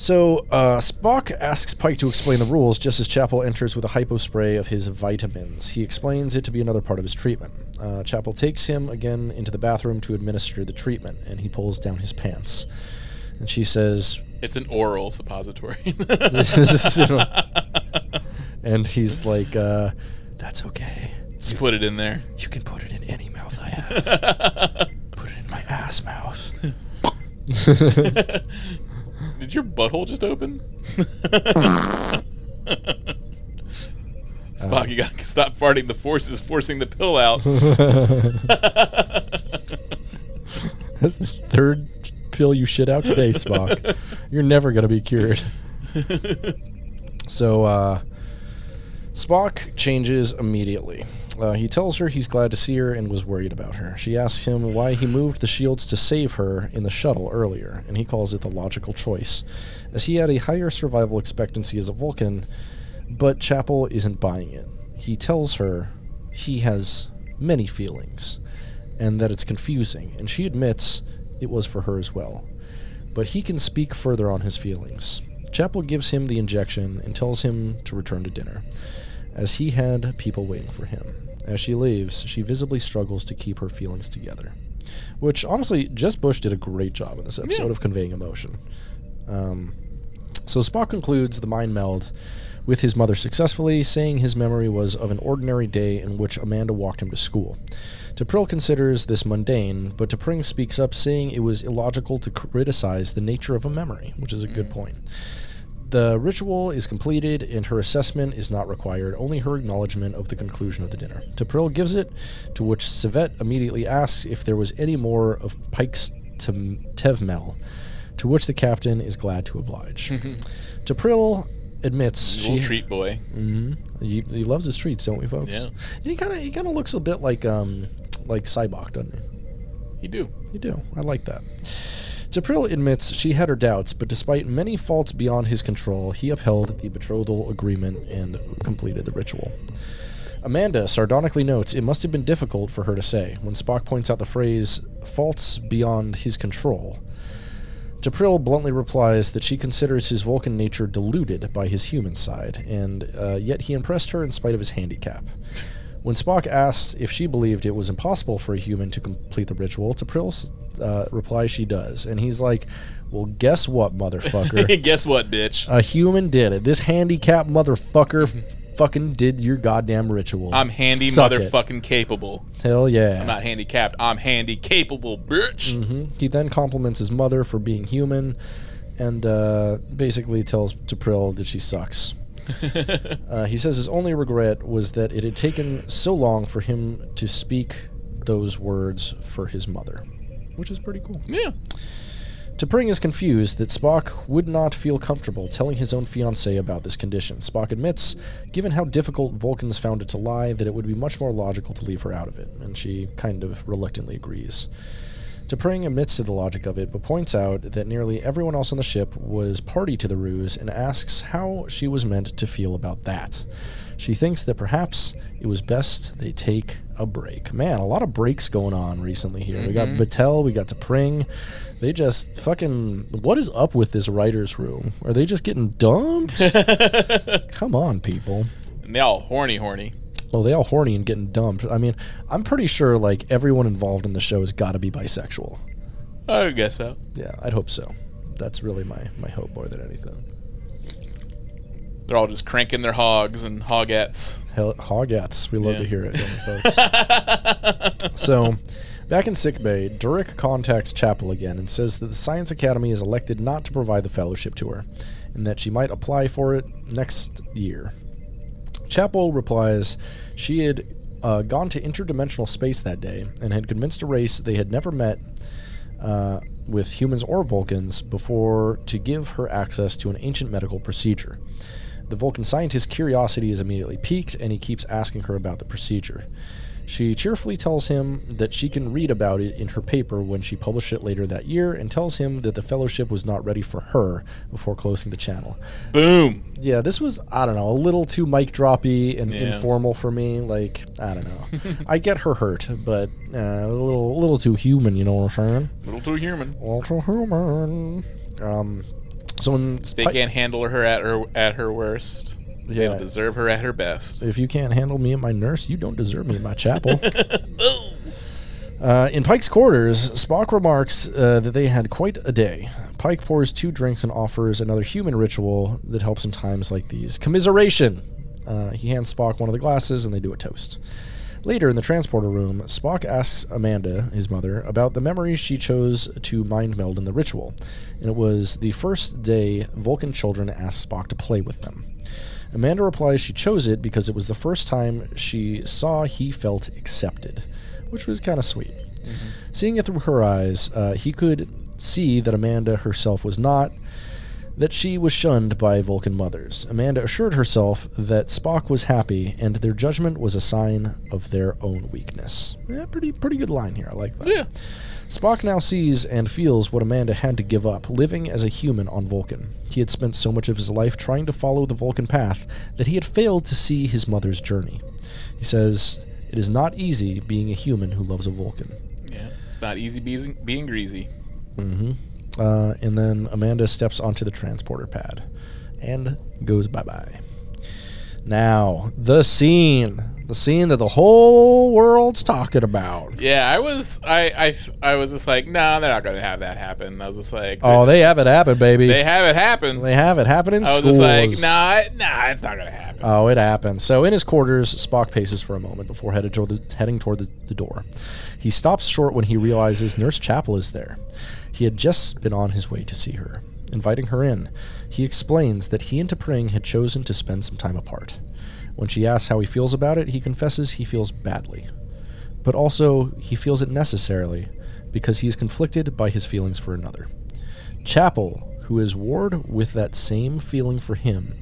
So uh, Spock asks Pike to explain the rules just as Chapel enters with a hypo spray of his vitamins. He explains it to be another part of his treatment. Uh, Chapel takes him again into the bathroom to administer the treatment, and he pulls down his pants. And she says, It's an oral suppository. and he's like, uh, "That's okay. Just put it in there. You can put it in any mouth I have. put it in my ass mouth." Did your butthole just open? Spock, you gotta stop farting. The force is forcing the pill out. That's the third pill you shit out today, Spock. You're never going to be cured. So, uh, Spock changes immediately. Uh, he tells her he's glad to see her and was worried about her. She asks him why he moved the shields to save her in the shuttle earlier, and he calls it the logical choice, as he had a higher survival expectancy as a Vulcan, but Chapel isn't buying it. He tells her he has many feelings, and that it's confusing, and she admits it was for her as well. But he can speak further on his feelings. Chapel gives him the injection and tells him to return to dinner, as he had people waiting for him. As she leaves, she visibly struggles to keep her feelings together. Which, honestly, Jess Bush did a great job in this episode Yeah. of conveying emotion. Um, so Spock concludes the mind meld with his mother successfully, saying his memory was of an ordinary day in which Amanda walked him to school. T'Pring considers this mundane, but T'Pring speaks up, saying it was illogical to criticize the nature of a memory, which is a good point. The ritual is completed, and her assessment is not required, only her acknowledgement of the conclusion of the dinner. T'Pring gives it, to which Savet immediately asks if there was any more of Pike's Tevmel, to which the captain is glad to oblige. T'Pring admits Little she treat boy. he, he loves his treats, don't we, folks? Yeah. And he kind of he kind of looks a bit like um like Sybok, doesn't he? You do. You do. I like that. T'Pring admits she had her doubts, but despite many faults beyond his control, he upheld the betrothal agreement and completed the ritual. Amanda sardonically notes it must have been difficult for her to say when Spock points out the phrase faults beyond his control. T'Pring bluntly replies that she considers his Vulcan nature diluted by his human side, and uh, yet he impressed her in spite of his handicap. When Spock asks if she believed it was impossible for a human to complete the ritual, T'Pring uh, replies she does, and he's like, "Well, guess what, motherfucker? Guess what, bitch? a human did it. This handicapped motherfucker fucking did your goddamn ritual. I'm handy, Suck it. motherfucking capable. Hell yeah. I'm not handicapped. I'm handy capable, bitch. Mhm. He then compliments his mother for being human, and uh, basically tells T'Pring that she sucks. uh, he says his only regret was that it had taken so long for him to speak those words for his mother, which is pretty cool. Yeah. T'Pring is confused that Spock would not feel comfortable telling his own fiancée about this condition. Spock admits, given how difficult Vulcans found it to lie, that it would be much more logical to leave her out of it, and she kind of reluctantly agrees. T'Pring admits to the logic of it, but points out that nearly everyone else on the ship was party to the ruse and asks how she was meant to feel about that. She thinks that perhaps it was best they take a break. Man, a lot of breaks going on recently here. We got mm-hmm. Batel, we got T'Pring. They just fucking. What is up with this writer's room? Are they just getting dumped? Come on, people. And they all horny, horny. Well, they all horny and getting dumped. I mean, I'm pretty sure like everyone involved in the show has got to be bisexual. I guess so. Yeah, I'd hope so. That's really my my hope more than anything. They're all just cranking their hogs and hogettes. Hell, hogettes. We love to hear it, folks. so, back in sickbay, Durik contacts Chapel again and says that the Science Academy has elected not to provide the fellowship to her, and that she might apply for it next year. Chapel replies she had uh, gone to interdimensional space that day and had convinced a race they had never met uh, with humans or Vulcans before to give her access to an ancient medical procedure. The Vulcan scientist's curiosity is immediately piqued, and he keeps asking her about the procedure. She cheerfully tells him that she can read about it in her paper when she published it later that year, and tells him that the fellowship was not ready for her before closing the channel. Boom. Yeah, this was I don't know a little too mic droppy and Yeah. informal for me. Like I don't know, I get her hurt, but uh, a little a little too human. You know what I'm saying? little too human. A little too human. Um, so when They Spi- can't handle her at her at her worst. They Yeah. don't deserve her at her best. if you can't handle me and my nurse, you don't deserve me in my chapel. Uh, in Pike's quarters, Spock remarks uh, that they had quite a day. Pike pours two drinks and offers another human ritual that helps in times like these commiseration. Uh, he hands Spock one of the glasses and they do a toast. Later in the transporter room, Spock asks Amanda, his mother, about the memories she chose to mind meld in the ritual. And it was the first day Vulcan children asked Spock to play with them. Amanda replies she chose it because it was the first time she saw he felt accepted, which was kind of sweet. Seeing it through her eyes, uh, he could see that Amanda herself was not, that she was shunned by Vulcan mothers. Amanda assured herself that Spock was happy, and their judgment was a sign of their own weakness. Yeah, pretty pretty good line here. I like that. Yeah. Spock now sees and feels what Amanda had to give up, living as a human on Vulcan. He had spent so much of his life trying to follow the Vulcan path that he had failed to see his mother's journey. He says, It is not easy being a human who loves a Vulcan. Yeah. It's not easy being, being greasy. Uh, and then Amanda steps onto the transporter pad and goes bye bye. Now, the scene. The scene that the whole world's talking about. Yeah, I was I I I was just like, no, they're not gonna have that happen. I was just like, Oh, they have it happen, baby. they have it happen. They have it happen in I was schools. just like, nah, nah, it's not gonna happen. Oh, it happened. So in his quarters, Spock paces for a moment before headed toward the, heading toward the, the door. He stops short when he realizes Nurse Chapel is there. He had just been on his way to see her. Inviting her in, he explains that he and T'Pring had chosen to spend some time apart. When she asks how he feels about it, he confesses he feels badly. But also, he feels it necessarily because he is conflicted by his feelings for another. Chapel, who is warred with that same feeling for him,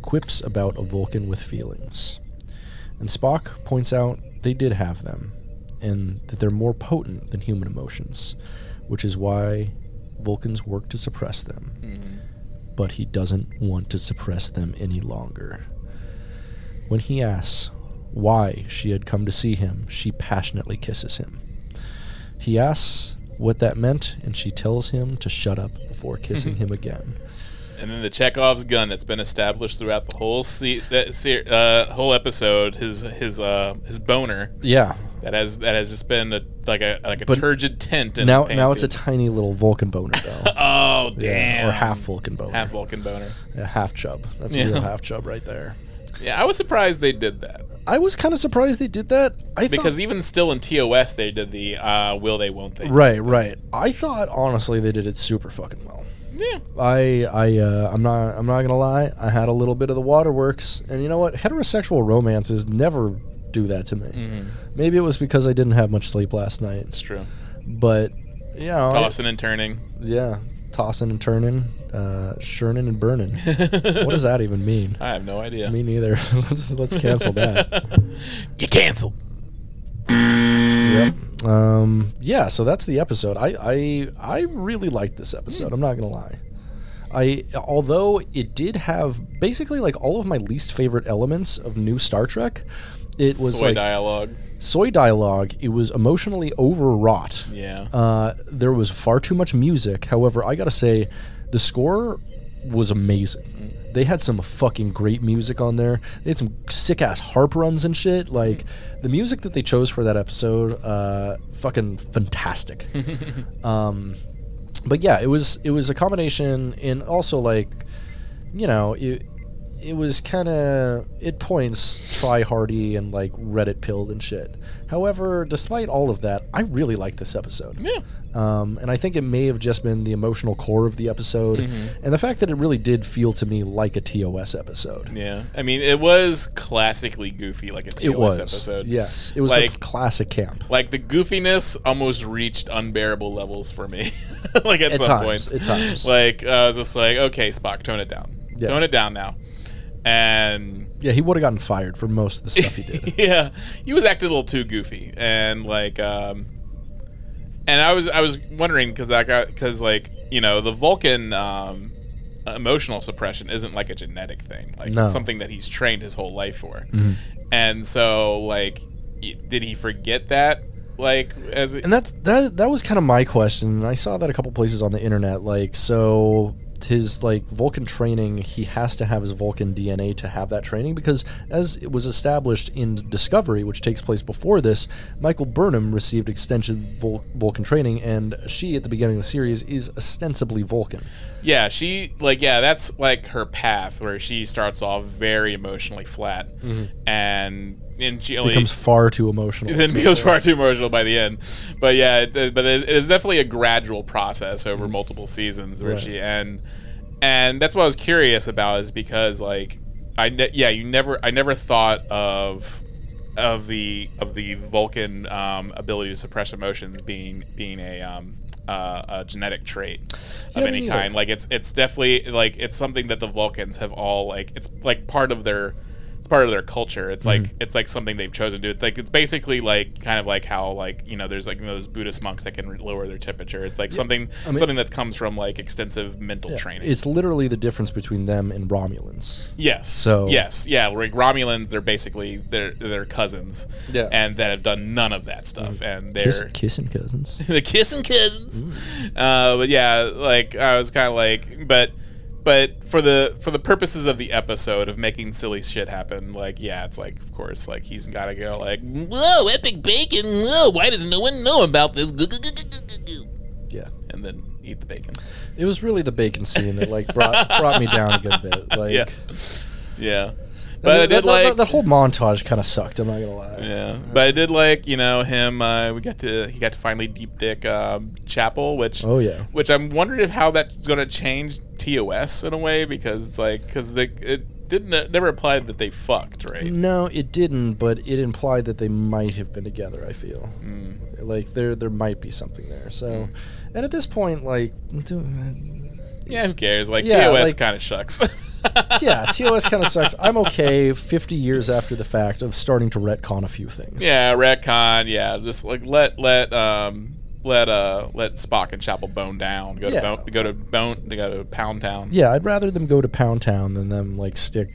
quips about a Vulcan with feelings. And Spock points out they did have them, and that they're more potent than human emotions, which is why Vulcans work to suppress them. Mm-hmm. But he doesn't want to suppress them any longer. When he asks why she had come to see him, she passionately kisses him. He asks what that meant, and she tells him to shut up before kissing him again. And then the Chekhov's gun that's been established throughout the whole se- that se- uh, whole episode, his his uh his boner Yeah, that has that has just been a, like a like a But turgid tint. In now his now it's a tiny little Vulcan boner though. oh Yeah, damn or half Vulcan boner. half Vulcan boner. Yeah, half chub. That's Yeah. a real half chub right there. Yeah, I was surprised they did that I was kind of surprised they did that. I because thought, even still in TOS they did the uh, will they won't they. right, right. I thought honestly they did it super fucking well. Yeah. I I uh, I'm not I'm not gonna lie. I had a little bit of the waterworks, and you know what? Heterosexual romances never do that to me. Mm-hmm. Maybe it was because I didn't have much sleep last night, It's true. but you know, I- Tossing and turning. yeah, tossing and turning, uh, and burning. what does that even mean? I have no idea. Me neither. let's let's cancel that. Get canceled. Yep. Um, yeah, so that's the episode. I I, I really liked this episode. I'm not gonna lie. I although it did have basically like all of my least favorite elements of new Star Trek. It was Soy like dialogue. soy dialogue. It was emotionally overwrought. Yeah. Uh, there was far too much music. However, I gotta say, the score was amazing. They had some fucking great music on there. They had some sick ass harp runs and shit. Like the music that they chose for that episode, uh, fucking fantastic. um, but yeah, it was it was a combination, and also like, you know, it it was kind of it points try hardy and like Reddit pilled and shit. However, despite all of that, I really liked this episode. yeah. Um, and I think it may have just been the emotional core of the episode, and the fact that it really did feel to me like a TOS episode. Yeah. I mean, it was classically goofy, like a TOS It was, episode. yes, it was Like- like classic camp. Like the goofiness almost reached unbearable levels for me. like at, At some times, points. at times. Like I was just like, okay, Spock, tone it down. Yeah. Tone it down now. And Yeah, he would have gotten fired for most of the stuff he did. yeah, he was acting a little too goofy, and like, um, and I was I was wondering because I got because like you know the Vulcan um, emotional suppression isn't like a genetic thing, like No. Mm-hmm. it's something that he's trained his whole life for, and so like, did he forget that? Like as it, and that's that that was kind of my question. and I saw that a couple places on the internet. Like, so his like Vulcan training, he has to have his Vulcan DNA to have that training because, as it was established in Discovery, which takes place before this, Michael Burnham received extensive Vul- Vulcan training, and she at the beginning of the series is ostensibly Vulcan. Yeah, she like yeah, that's like her path where she starts off very emotionally flat, mm-hmm. and and she only Becomes far too emotional. then becomes far too emotional by the end. But yeah, it, but it, it is definitely a gradual process over multiple seasons where Right. she and and that's what I was curious about is because like I ne- yeah you never I never thought of of the of the Vulcan um, ability to suppress emotions being being a um, uh, a genetic trait of Yeah, any kind. Like it's it's definitely like it's something that the Vulcans have all like it's like part of their it's part of their culture. It's like Mm-hmm. it's like something they've chosen to do. It's like it's basically like kind of like how like you know there's like those Buddhist monks that can lower their temperature. It's like something mean- something that comes from like extensive mental training. It's literally the difference between them and Romulans. Yes. So- yes, yeah. Like Romulans, they're basically they're they're cousins. Yeah. And that have done none of that stuff, and they're Kiss, kissing cousins. the kissing cousins. Uh, but yeah, like I was kind of like, but but for the for the purposes of the episode of making silly shit happen, like yeah, it's like of course like he's got to go like whoa epic bacon, whoa why does no one know about this? Yeah. And then eat the bacon. It was really the bacon scene that like brought brought me down a good bit. Like, Yeah, yeah. But I that, did that- like that, that whole montage kind of sucked. I'm not gonna lie. Yeah, but I did like you know him. Uh, we got to he got to finally deep dick um, Chapel, which Oh, yeah. which I'm wondering if how that's going to change TOS in a way because it's like because they it didn't never implied that they fucked right. No, it didn't, but it implied that they might have been together. I feel Mm. like there there might be something there. So, and at this point, like, do- Yeah, who cares? Like Yeah, TOS like- kind of sucks. yeah, TOS kind of sucks. I'm okay 50 years after the fact of starting to retcon a few things. yeah, retcon. Yeah, just like let let um let uh let Spock and Chapel bone down. Go Yeah. to bone, go to bone. They go to Pound Town. Yeah, I'd rather them go to Pound Town than them like stick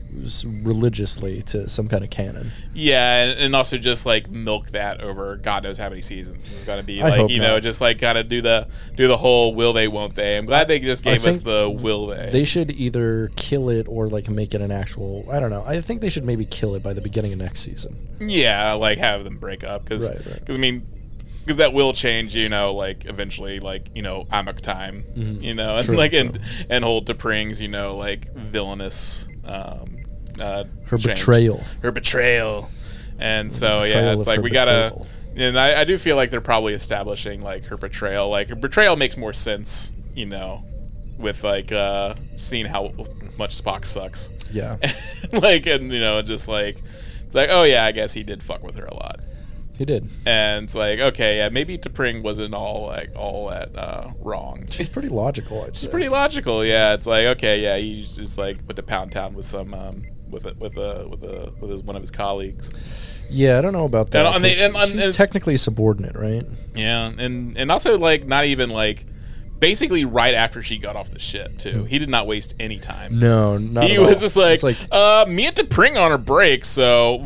religiously to some kind of canon. Yeah, and, and also just like milk that over God knows how many seasons this is going to be. I like you know, just like kind of do the do the whole will they won't they. I'm glad they just gave us the will they. They should either kill it or like make it an actual. I don't know. I think they should maybe kill it by the beginning of next season. yeah, like have them break up because Right, right. I mean because that will change. You know, like eventually, like you know, Amok time. You know, and Mm-hmm. True, like and and hold T'Pring's. You know, like villainous. Um, uh, Her change. betrayal. her betrayal. And so Betrayal yeah, it's like we gotta. And I, I do feel like they're probably establishing like her betrayal. Like her betrayal makes more sense, you know, with like uh seeing how much Spock sucks. Yeah, like and you know just like it's like oh yeah, I guess he did fuck with her a lot. He did. And it's like okay, yeah, maybe T'Pring wasn't all like all that uh, wrong. She's pretty logical. I'd say. It's pretty logical, yeah. It's like okay, yeah, he just like went to Pound Town with some um, with a, with a with a with his, one of his colleagues. Yeah, I don't know about that. And- and they- and- and- she's technically a subordinate, right? Yeah, and and also like not even like basically right after she got off the ship too. He did not waste any time. No, not he at was all. just like, It's like uh, me and Pring on her break, so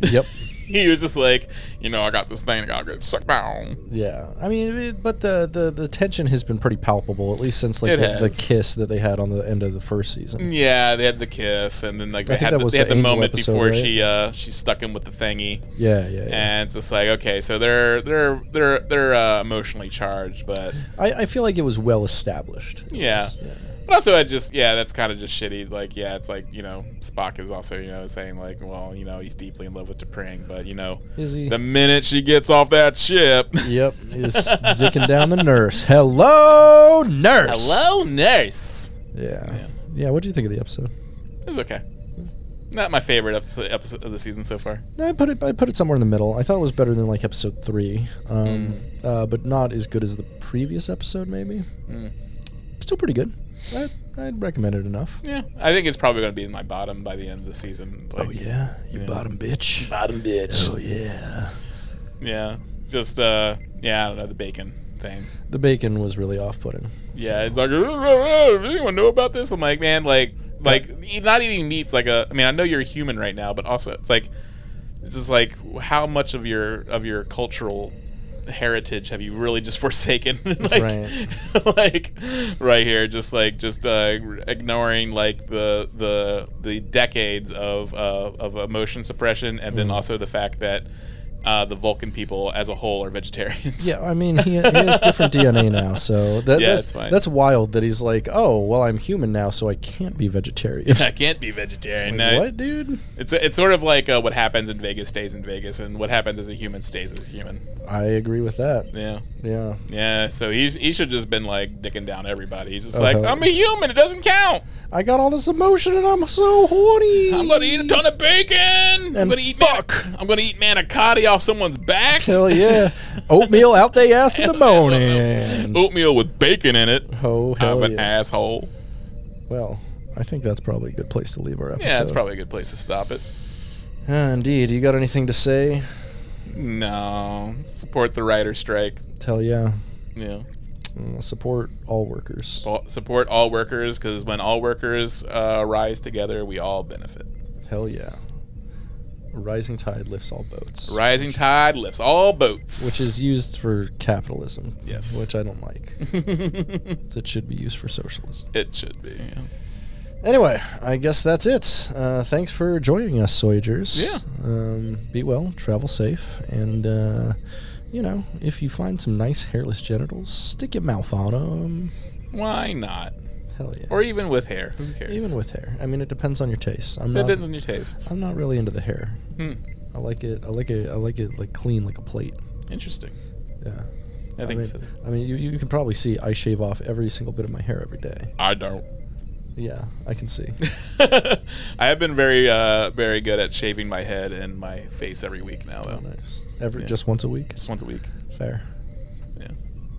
yep. he was just like, you know, I got this thing, I gotta get sucked down. Yeah, I mean, it, but the, the the tension has been pretty palpable, at least since like the, the kiss that they had on the end of the first season. Yeah, they had the kiss, and then like they had the, they had the moment episode, before right? she uh she stuck him with the thingy, Yeah, yeah. yeah. and it's just like okay, so they're they're they're they're uh, emotionally charged, but I, I feel like it was well established. It Yeah. was- But also, I just yeah, that's kind of just shitty. Like, yeah, it's like you know, Spock is also you know saying like, well, you know, he's deeply in love with T'Pring, but you know, the minute she gets off that ship, Yep, is dicking down the nurse. Hello, nurse. hello, nurse. Yeah. Yeah. What do you think of the episode? It was okay. Not my favorite episode, episode of the season so far. I put it. I put it somewhere in the middle. I thought it was better than like episode three, um, Mm. uh, but not as good as the previous episode. Maybe. Mm. Still pretty good. I, I'd recommend it enough. Yeah, I think it's probably going to be my bottom by the end of the season. Like, Oh yeah, you Yeah. bottom bitch. bottom bitch. Oh yeah. Yeah, just uh, yeah, I don't know the bacon thing. The bacon was really off-putting. Yeah, it's like, does anyone know about this? I'm like, man, like, like e- not eating meat's like a. I mean, I know you're a human right now, but also it's like, it's just like how much of your of your cultural heritage have you really just forsaken? like, right. like right here, just like just uh, ignoring like the the the decades of uh, of emotion suppression, and Mm. then also the fact that. Uh, the Vulcan people as a whole are vegetarians. Yeah, I mean, he, he has different DNA now, so that, Yeah, that's fine. That's wild that he's like, oh, well, I'm human now, so I can't be vegetarian. I can't be vegetarian. Like, No, what, dude? It's it's sort of like uh, what happens in Vegas stays in Vegas, and what happens as a human stays as a human. I agree with that. Yeah, Yeah. yeah. So he's he should just been like dicking down everybody. He's just like, I'm a human. It doesn't count. I got all this emotion and I'm so horny. I'm gonna eat a ton of bacon. I'm gonna eat fuck. Mani- I'm gonna eat manicotti off someone's back. Hell yeah. Oatmeal out they ass in the morning. Oatmeal with bacon in it. Oh, I'm an yeah. asshole. Well, I think that's probably a good place to leave our episode. Yeah, that's probably a good place to stop it. Ah, indeed. You got anything to say? No, support the writer strike. Tell ya. Yeah. Mm, Support all workers. Support all workers because when all workers uh, rise together, we all benefit. Hell yeah. Rising tide lifts all boats. Rising tide lifts all boats. Which is used for capitalism. Yes. Which I don't like. it should be used for socialism. it should be. Yeah. Anyway, I guess that's it. Uh, thanks for joining us, Soyagers. Yeah. Um, be well, travel safe, and, uh, you know, if you find some nice hairless genitals, stick your mouth on them. Why not? Hell yeah. Or even with hair. Who cares? Even with hair. I mean, it depends on your taste. I'm it not. depends on your tastes. I'm not really into the hair. Hmm. I like it. I like it. I like it like clean, like a plate. Interesting. Yeah. I think mean, so. I mean, you, you can probably see I shave off every single bit of my hair every day. I don't. Yeah, I can see. I have been very, uh, very good at shaving my head and my face every week now, Oh, though. nice. Every Yeah. just once a week. Just once a week. Fair.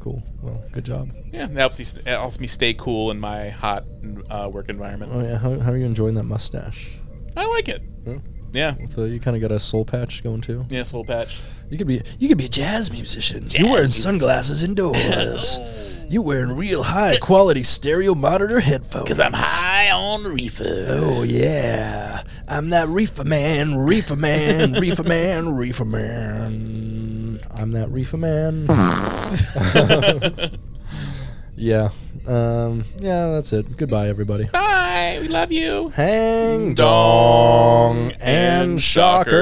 Cool. Well, good job. Yeah, it helps, you, it helps me stay cool in my hot uh, work environment. Oh yeah. How, how are you enjoying that mustache? I like it. Yeah. Yeah. With you kind of got a soul patch going too. Yeah, soul patch. You could be you could be a jazz musician. You're wearing sunglasses indoors. You're wearing real high quality stereo monitor headphones. Cause I'm high on reefer. Oh yeah, I'm that reefer man, reefer man, reefer man, reefer man. I'm that reefer man. yeah, um, yeah, that's it. Goodbye, everybody. Bye. We love you. Hang dong and and shocker.